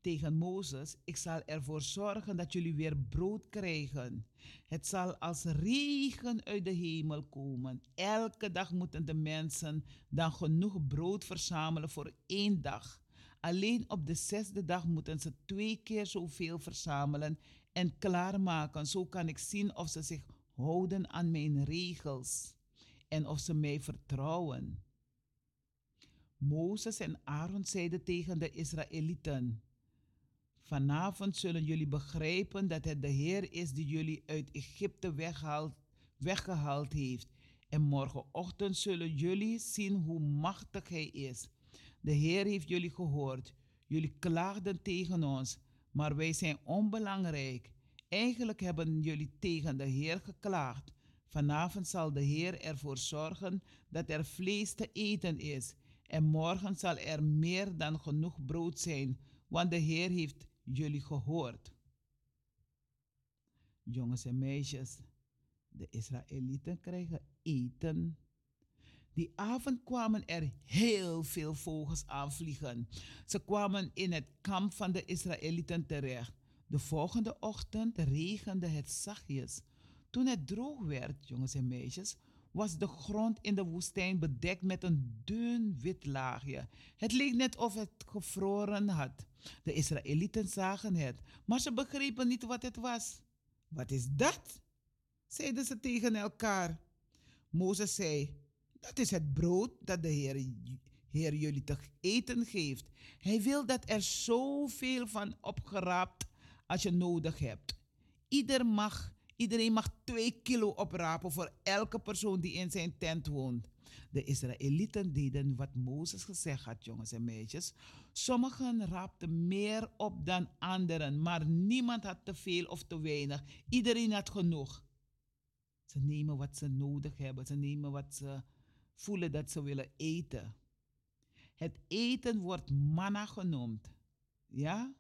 tegen Mozes: Ik zal ervoor zorgen dat jullie weer brood krijgen. Het zal als regen uit de hemel komen. Elke dag moeten de mensen dan genoeg brood verzamelen voor één dag. Alleen op de zesde dag moeten ze twee keer zoveel verzamelen en klaarmaken. Zo kan ik zien of ze zich houden aan mijn regels en of ze mij vertrouwen. Mozes en Aaron zeiden tegen de Israëlieten: Vanavond zullen jullie begrijpen dat het de Heer is die jullie uit Egypte weghaalt, weggehaald heeft. En morgenochtend zullen jullie zien hoe machtig Hij is. De Heer heeft jullie gehoord. Jullie klaagden tegen ons, maar wij zijn onbelangrijk. Eigenlijk hebben jullie tegen de Heer geklaagd. Vanavond zal de Heer ervoor zorgen dat er vlees te eten is. En morgen zal er meer dan genoeg brood zijn, want de Heer heeft jullie gehoord. Jongens en meisjes, de Israëlieten krijgen eten. Die avond kwamen er heel veel vogels aanvliegen. Ze kwamen in het kamp van de Israëlieten terecht. De volgende ochtend regende het zachtjes. Toen het droog werd, jongens en meisjes, was de grond in de woestijn bedekt met een dun wit laagje. Het leek net of het gevroren had. De Israëlieten zagen het, maar ze begrepen niet wat het was. Wat is dat? zeiden ze tegen elkaar. Mozes zei: Dat is het brood dat de Heer, Heer jullie te eten geeft. Hij wil dat er zoveel van opgeraapt als je nodig hebt. Ieder mag, iedereen mag twee kilo oprapen voor elke persoon die in zijn tent woont. De Israëlieten deden wat Mozes gezegd had, jongens en meisjes. Sommigen raapten meer op dan anderen, maar niemand had te veel of te weinig. Iedereen had genoeg. Ze nemen wat ze nodig hebben, ze nemen wat ze voelen dat ze willen eten. Het eten wordt manna genoemd. Ja?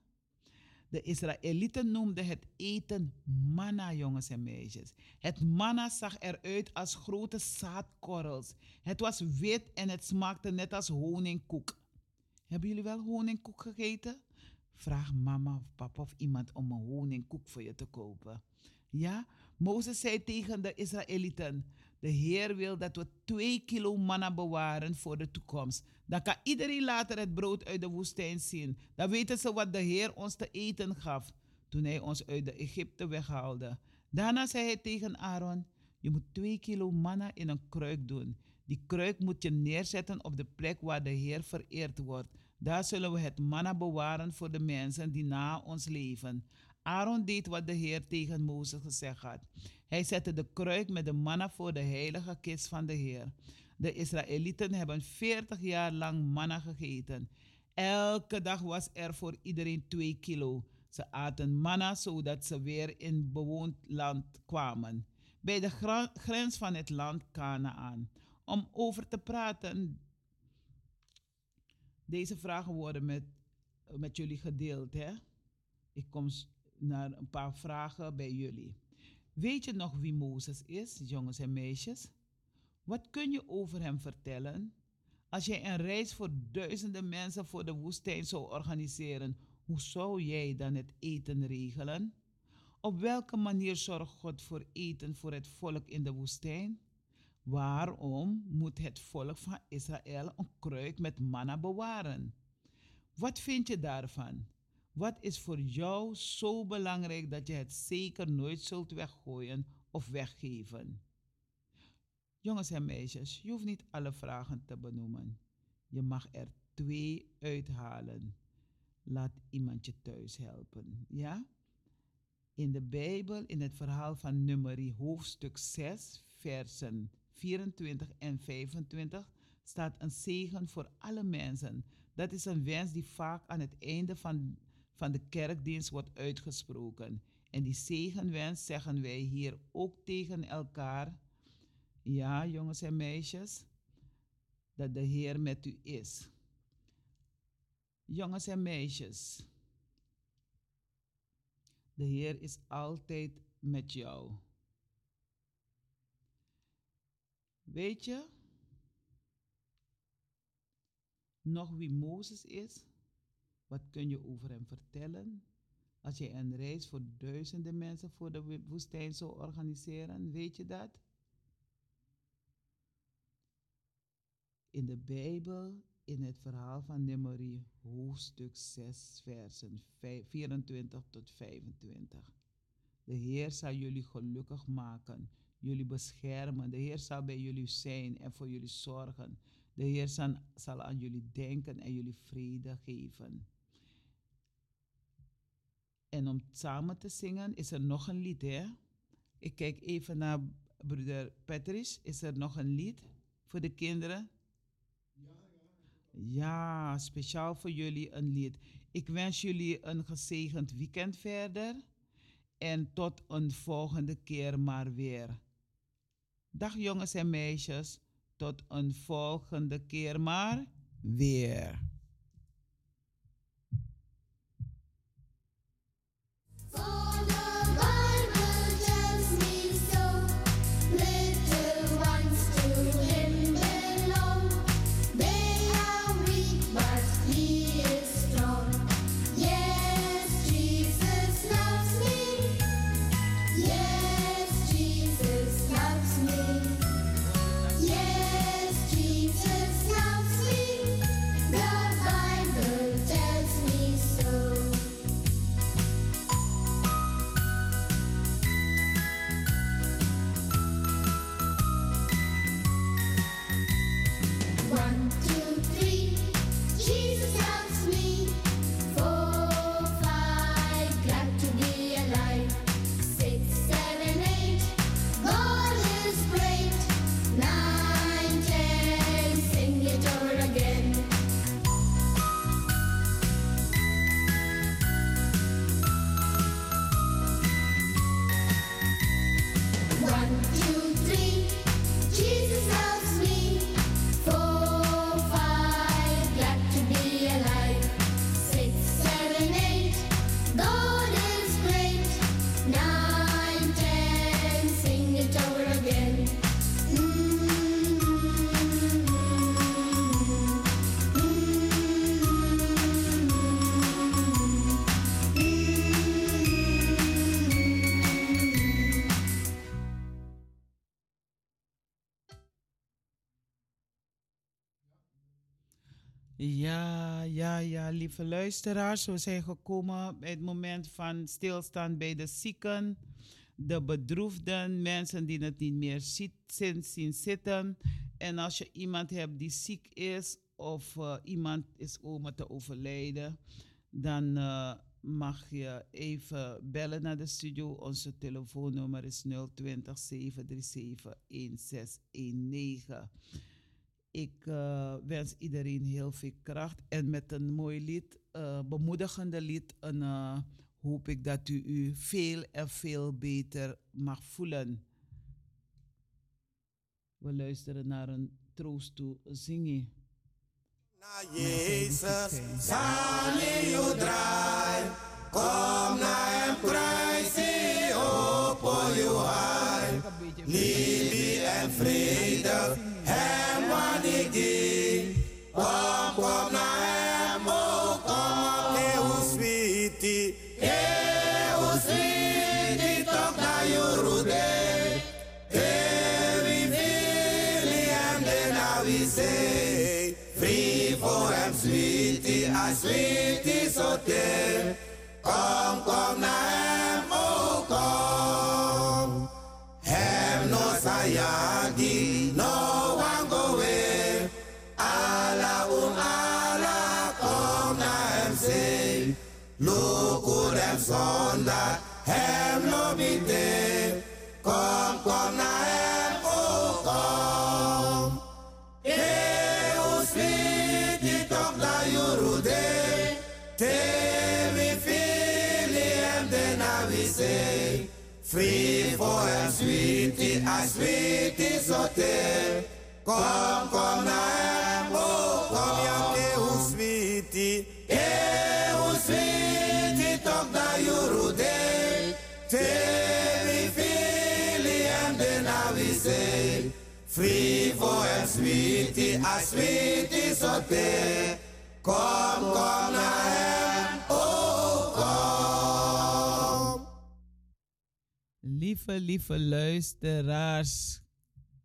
De Israëlieten noemden het eten manna, jongens en meisjes. Het manna zag eruit als grote zaadkorrels. Het was wit en het smaakte net als honingkoek. Hebben jullie wel honingkoek gegeten? Vraag mama of papa of iemand om een honingkoek voor je te kopen. Ja, Mozes zei tegen de Israëlieten: De Heer wil dat we twee kilo manna bewaren voor de toekomst. Dan kan iedereen later het brood uit de woestijn zien. Dan weten ze wat de Heer ons te eten gaf toen hij ons uit de Egypte weghaalde. Daarna zei hij tegen Aaron: Je moet twee kilo manna in een kruik doen. Die kruik moet je neerzetten op de plek waar de Heer vereerd wordt. Daar zullen we het manna bewaren voor de mensen die na ons leven. Aaron deed wat de Heer tegen Mozes gezegd had. Hij zette de kruik met de manna voor de heilige kist van de Heer. De Israëlieten hebben 40 jaar lang manna gegeten. Elke dag was er voor iedereen 2 kilo. Ze aten manna zodat ze weer in bewoond land kwamen. Bij de grens van het land Canaan. Om over te praten, deze vragen worden met, met jullie gedeeld. Hè? Ik kom naar een paar vragen bij jullie. Weet je nog wie Mozes is, jongens en meisjes? Wat kun je over hem vertellen? Als jij een reis voor duizenden mensen voor de woestijn zou organiseren, hoe zou jij dan het eten regelen? Op welke manier zorgt God voor eten voor het volk in de woestijn? Waarom moet het volk van Israël een kruik met manna bewaren? Wat vind je daarvan? Wat is voor jou zo belangrijk dat je het zeker nooit zult weggooien of weggeven? Jongens en meisjes, je hoeft niet alle vragen te benoemen. Je mag er twee uithalen. Laat iemand je thuis helpen. Ja? In de Bijbel, in het verhaal van Numeri, hoofdstuk 6, versen 24 en 25, staat een zegen voor alle mensen. Dat is een wens die vaak aan het einde van, van de kerkdienst wordt uitgesproken. En die zegenwens zeggen wij hier ook tegen elkaar. Ja, jongens en meisjes, dat de Heer met u is. Jongens en meisjes, de Heer is altijd met jou. Weet je nog wie Mozes is? Wat kun je over hem vertellen? Als je een reis voor duizenden mensen voor de wo- woestijn zou organiseren, weet je dat? In de Bijbel, in het verhaal van Numeri, hoofdstuk 6, versen vijf- 24 tot 25. De Heer zal jullie gelukkig maken, jullie beschermen. De Heer zal bij jullie zijn en voor jullie zorgen. De Heer zal aan jullie denken en jullie vrede geven. En om samen te zingen is er nog een lied, hè? Ik kijk even naar broeder Patrice. Is er nog een lied voor de kinderen? Ja, speciaal voor jullie een lied. Ik wens jullie een gezegend weekend verder. En tot een volgende keer maar weer. Dag jongens en meisjes. Tot een volgende keer maar weer. Lieve luisteraars, we zijn gekomen bij het moment van stilstaan bij de zieken, de bedroefden, mensen die het niet meer zien, zitten. En als je iemand hebt die ziek is of eh, iemand is komen te overlijden, dan eh, mag je even bellen naar de studio. Onze telefoonnummer is 020 737 1619. Ik eh, wens iedereen heel veel kracht. En met een mooi lied, uh, bemoedigende lied, en, uh, hoop ik dat u u veel en veel beter mag voelen. We luisteren naar een troost toe zingen. Na Jezus, zal je draai, kom naar hem prijzen, op je hart. Liefde en vrede, wanneer ik Kom, kom naar hem, oh kom, heel sweetie, heel sweetie, toch naar je roede. Every William, then I will say, free for him, sweetie, I sweetie, so tell. Kom, kom Free for him, sweetie, I sweetie so te. Kom, kom naar hem, oh kom ja, te hoe sweetie. Hey, hoe sweetie toch dat je roede. Te mi fili hem de na we say. Free for him, sweetie, I sweetie so te. Kom, kom Lieve, lieve luisteraars,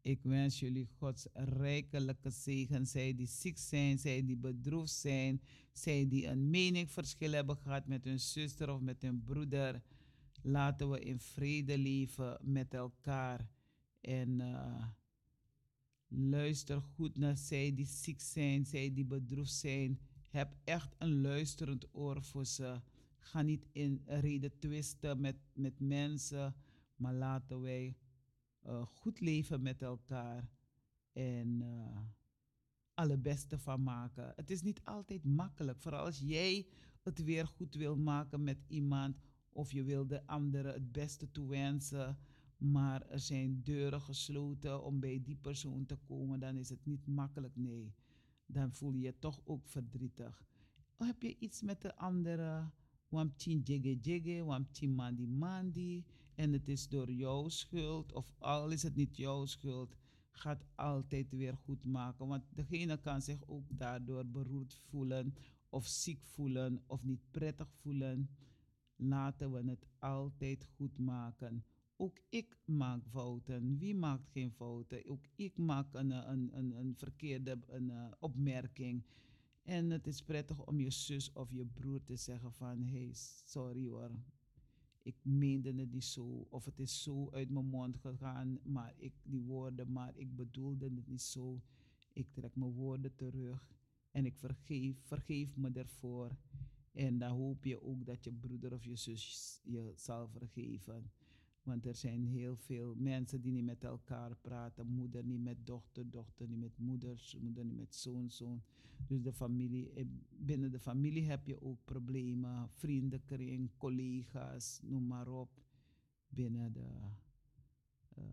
ik wens jullie Gods rijkelijke zegen. Zij die ziek zijn, zij die bedroefd zijn, zij die een meningsverschil hebben gehad met hun zuster of met hun broeder. Laten we in vrede leven met elkaar. En uh, luister goed naar zij die ziek zijn, zij die bedroefd zijn. Heb echt een luisterend oor voor ze. Ga niet in reden twisten met, met mensen, maar laten wij uh, goed leven met elkaar en uh, alle beste van maken. Het is niet altijd makkelijk, vooral als jij het weer goed wil maken met iemand of je wil de anderen het beste toewensen, maar er zijn deuren gesloten om bij die persoon te komen, dan is het niet makkelijk. Nee, dan voel je je toch ook verdrietig. Of heb je iets met de anderen? Wamchin jigge jigge, wamchin mandi mandi. En het is door jouw schuld, of al is het niet jouw schuld, gaat altijd weer goed maken. Want degene kan zich ook daardoor beroerd voelen, of ziek voelen, of niet prettig voelen. Laten we het altijd goed maken. Ook ik maak fouten. Wie maakt geen fouten? Ook ik maak een, een, een, een verkeerde een, uh, opmerking. En het is prettig om je zus of je broer te zeggen van... hey, sorry hoor, ik meende het niet zo. Of het is zo uit mijn mond gegaan, maar ik, die woorden, maar ik bedoelde het niet zo. Ik trek mijn woorden terug en ik vergeef, vergeef me ervoor. En dan hoop je ook dat je broeder of je zus je zal vergeven. Want er zijn heel veel mensen die niet met elkaar praten. Moeder niet met dochter, dochter niet met moeder, moeder niet met zoon, zoon. Dus de familie, binnen de familie heb je ook problemen. Vriendenkring, collega's, noem maar op. Binnen de, uh,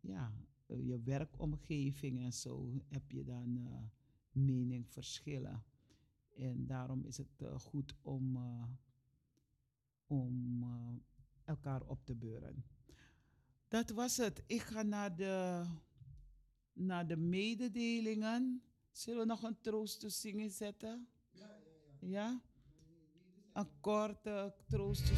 ja, je werkomgeving en zo heb je dan uh, meningverschillen. En daarom is het goed om, om elkaar op te beuren. Dat was het. Ik ga naar de, naar de mededelingen. Zullen we nog een troost te zingen zetten? Ja, ja, ja. ja? Een korte troost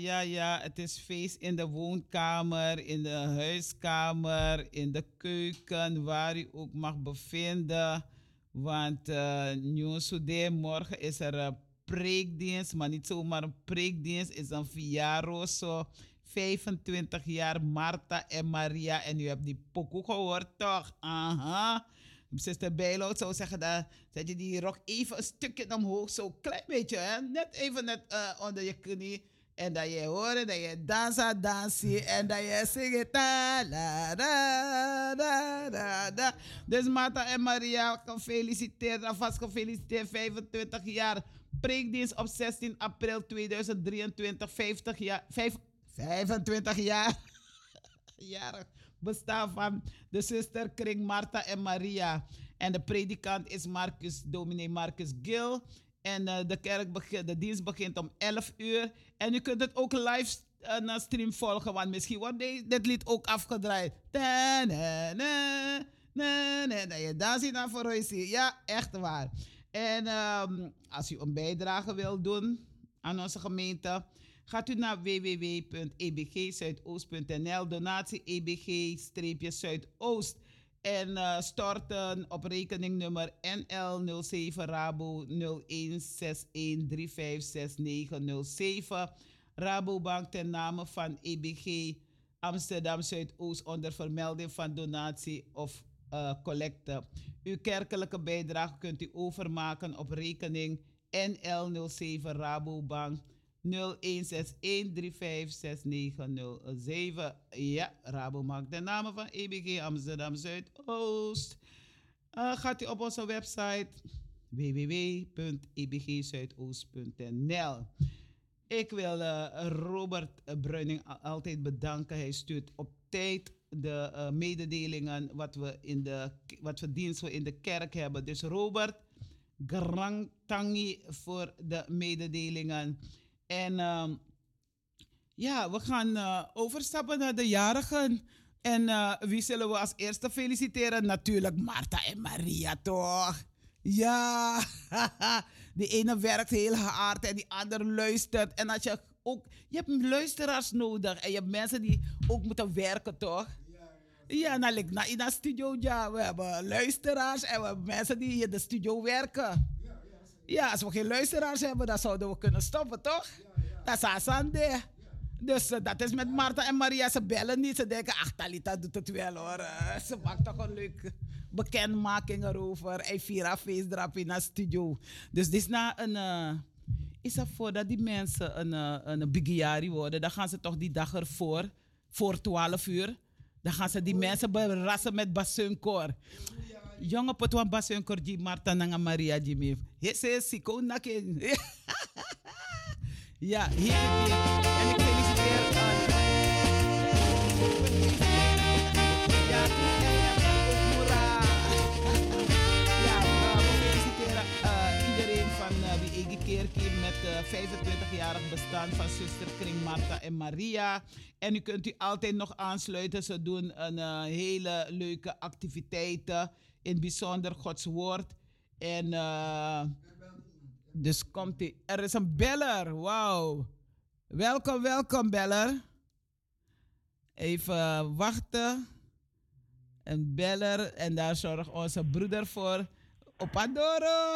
ja, ja. Het is feest in de woonkamer, in de huiskamer, in de keuken, waar u ook mag bevinden. Want uh, Nieuwsude, morgen is er een preekdienst, maar niet zomaar een preekdienst, is een Viaroso. 25 jaar Marta en Maria. En u hebt die pokoe gehoord, toch? Aha. Zuster Bijloud zou zeggen, dat, zet je die rok even een stukje omhoog, zo klein beetje, hè? net even net uh, onder je knie. En dat je hoort dat je dansa, dansie en dat je zingt. Da, da, da, da, da. Dus Marta en Maria, gefeliciteerd, alvast gefeliciteerd, 25 jaar. Preekdienst op 16 april 2023, 50 jaar, 5, 25 jaar. Jarig bestaan van de zusterkring Marta en Maria. En de predikant is Marcus, dominee Marcus Gil. En uh, de, kerk de dienst begint om 11 uur. En u kunt het ook live uh, stream volgen, want misschien wordt dit lied ook afgedraaid. Da, na, na, na, na, na. Je dansie naar voor Ja, echt waar. En um, als u een bijdrage wilt doen aan onze gemeente, Gaat u naar www.ebgzuidoost.nl, donatie ebg-zuidoost. En uh, storten op rekeningnummer NL07 Rabo 0161356907. Rabobank ten name van EBG Amsterdam Zuidoost onder vermelding van donatie of uh, collecte. Uw kerkelijke bijdrage kunt u overmaken op rekening NL07 Rabobank 0161356907. Ja, Rabobank. De namen van EBG Amsterdam Zuidoost. Uh, gaat u op onze website www.ebgzuidoost.nl. Ik wil uh, Robert Bruining altijd bedanken. Hij stuurt op tijd de uh, mededelingen wat we, in de, wat voor dienst we in de kerk hebben. Dus Robert, grand tangi voor de mededelingen. En um, ja, we gaan uh, overstappen naar de jarigen. En uh, wie zullen we als eerste feliciteren? Natuurlijk Marta en Maria, toch? Ja, [laughs] die ene werkt heel hard en die andere luistert. En als je ook, je hebt luisteraars nodig en je hebt mensen die ook moeten werken, toch? Ja, nou, like, in de studio, ja, we hebben luisteraars en we hebben mensen die in de studio werken. Ja, als we geen luisteraars hebben, dan zouden we kunnen stoppen, toch? Dat is Asande. Dus uh, dat is met Marta en Maria. Ze bellen niet. Ze denken, ach, Talita doet het wel hoor. Uh, ze maakt toch een leuke bekendmaking erover. En Vira feestdrap in de studio. Dus dit is na een... Uh, is dat voordat die mensen een, een bigiari worden, dan gaan ze toch die dag ervoor, voor 12 uur, dan gaan ze die mensen berassen met basunkoor jonge potwan basen korji Marta nanga Maria Jimmy. Hese siko naken. ja, hier heb je. En ik feliciteer uh, uh, Kerkie met uh, 25-jarig bestaan van zusterkring Marta en Maria. En u kunt u altijd nog aansluiten. Ze doen een uh, hele leuke activiteiten in het bijzonder Gods woord. En uh, dus komt hij. Er is een beller. Wauw. Welkom, welkom beller. Even wachten. Een beller. En daar zorgt onze broeder voor. Opadoro.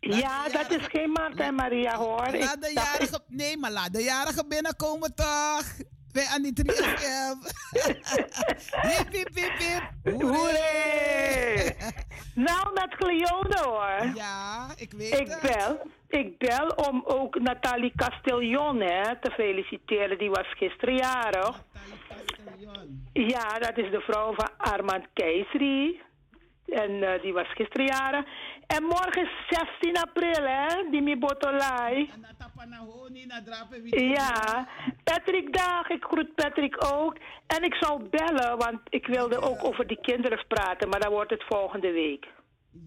Ja, dat is geen Marta en Maria hoor. Laat de jarige, nee, maar laat de jarigen binnenkomen toch? Bij Annie 3FM. hip, hip, hip, hip. Hoeré. nou, met Cleone hoor. Ja, ik weet ik Bel, ik bel om ook Nathalie Castellon hè, te feliciteren. Die was gisteren jarig. Ja, dat is de vrouw van Armand Keisri. En uh, die was gisteren jarig. En morgen is 16 april, hè? Die mi botolai. Ja, Patrick Dag, ik groet Patrick ook. En ik zal bellen, want ik wilde ook over die kinderen praten, maar dan wordt het volgende week.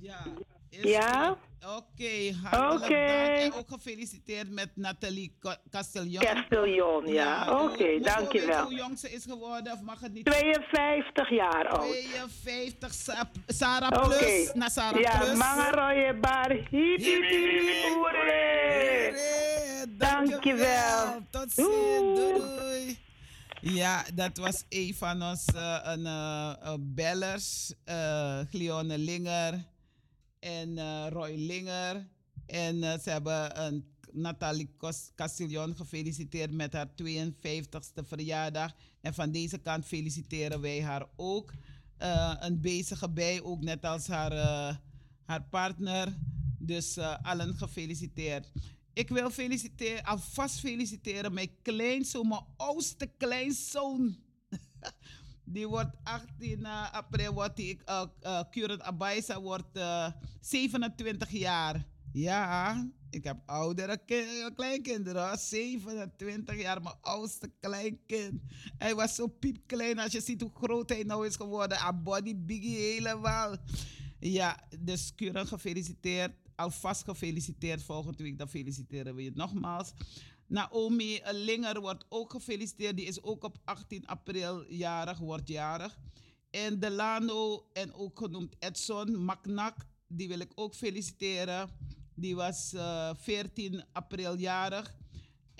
Ja. Ja? Oké, hartelijk okay. dank. En ook gefeliciteerd met Nathalie Castellon. Castellon, ja. ja. Oké, okay, dankjewel. Hoe jong ze is geworden, of mag het niet? 52 jaar oud. 52, Sarah Plus. Na Sarah ja, Plus. Ja, Mangaroye Bar. Dankjewel. Tot ziens. Doei doei. Ja, dat was een van onze eh, een, eh, bellers. eh Glione Linger en eh, Roy Linger. En eh, ze hebben een Nathalie Castillon gefeliciteerd met haar 52e verjaardag. En van deze kant feliciteren wij haar ook. Eh, een bezige bij, ook net als haar, haar partner. Dus allen gefeliciteerd. Ik wil feliciteren, alvast feliciteren mijn kleinzoon, mijn oudste kleinzoon. Die wordt 18 eh, april, wordt die, uh, uh, Abaisa wordt eh, 27 jaar. Ja, ik heb oudere ki- kleinkinderen, hoor. 27 jaar, mijn oudste kleinkind. Hij was zo piepklein, als je ziet hoe groot hij nou is geworden. A body biggie helemaal. Ja, dus Current gefeliciteerd. Alvast gefeliciteerd. Volgende week dan feliciteren we je nogmaals. Naomi Linger wordt ook gefeliciteerd. Die is ook op 18 april jarig, wordt jarig. En Delano en ook genoemd Edson Maknak, die wil ik ook feliciteren. Die was eh 14 april jarig.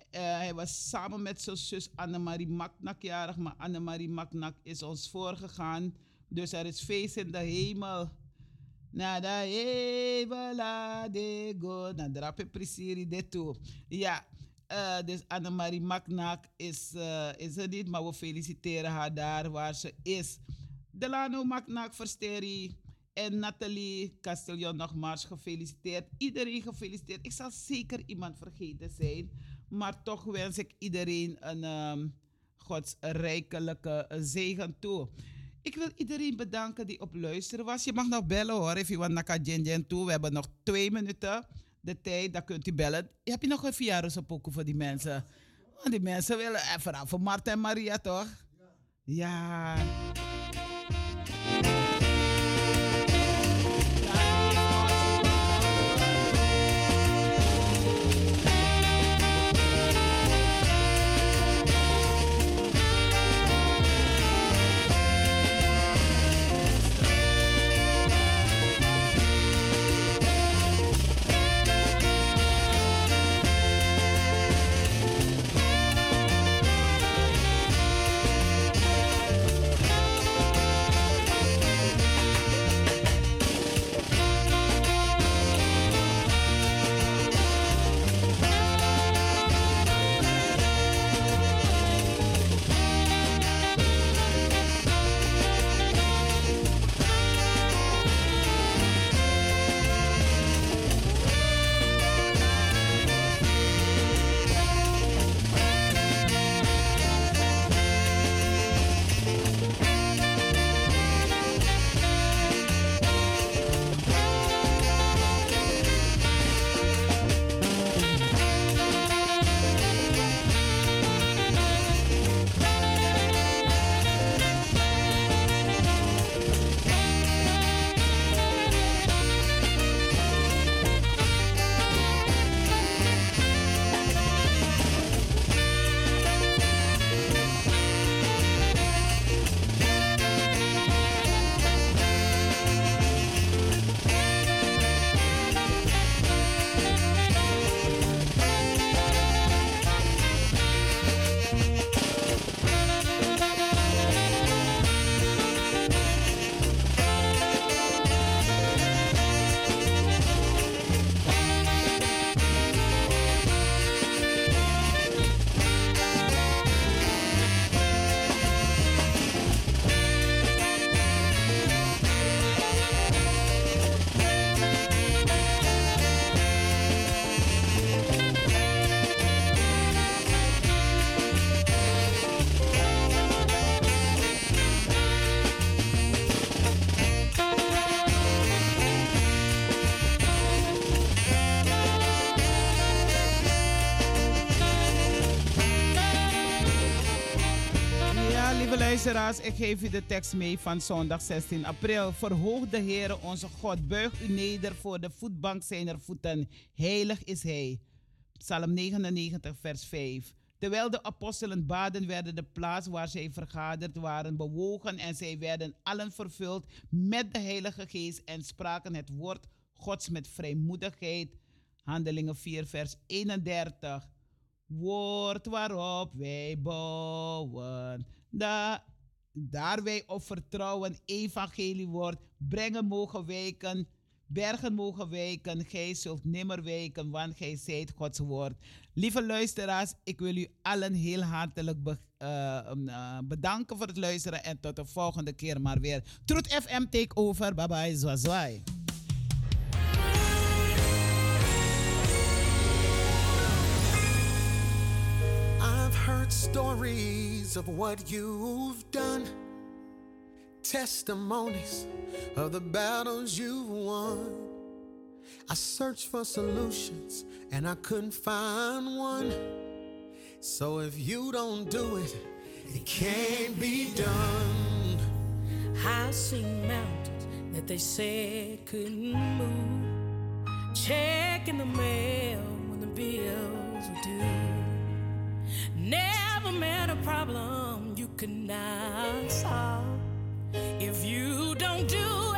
Eh, hij was samen met zijn zus Annemarie Maknak jarig, maar Annemarie Maknak is ons voorgegaan. Dus er is feest in de hemel. Nada hemel de go. Na drape prisiri de toe. Ja, eh, dus Annemarie Maknak is, eh, is er niet, maar we feliciteren haar daar waar ze is. Delano Maknak Versteri en Nathalie Castellon nogmaals gefeliciteerd. Iedereen gefeliciteerd. Ik zal zeker iemand vergeten zijn, maar toch wens ik iedereen een ehm, Gods rijkelijke zegen toe. Ik wil iedereen bedanken die op luisteren was. Je mag nog bellen hoor, if you want naar toe. We hebben nog twee minuten de tijd, dan kunt u bellen. Heb je nog een verjaardagspokoe voor die mensen? Want die mensen willen, en vooral voor Marta en Maria toch? Ja. Ja, ik geef u de tekst mee van zondag 16 april. Verhoog de Heere onze God, buig u neder voor de voetbank zijner voeten. Heilig is Hij. Psalm 99, vers 5. Terwijl de apostelen baden, werden de plaats waar zij vergaderd waren bewogen en zij werden allen vervuld met de Heilige Geest en spraken het woord Gods met vrijmoedigheid. Handelingen 4, vers 31. woord waarop wij bouwen. Daar wij op vertrouwen, evangelie woord, brengen mogen wijken, bergen mogen wijken. Gij zult nimmer wijken, want gij zijt Gods woord. Lieve luisteraars, ik wil u allen heel hartelijk eh, eh, bedanken voor het luisteren en tot de volgende keer maar weer. Truth FM take over. Bye bye, zwazwai. I've heard stories of what you've done, testimonies of the battles you've won. I searched for solutions and I couldn't find one. So if you don't do it, it can't be done. I've seen mountains that they said couldn't move. Checking the mail when the bills were due. Never met a problem you could not solve. If you don't do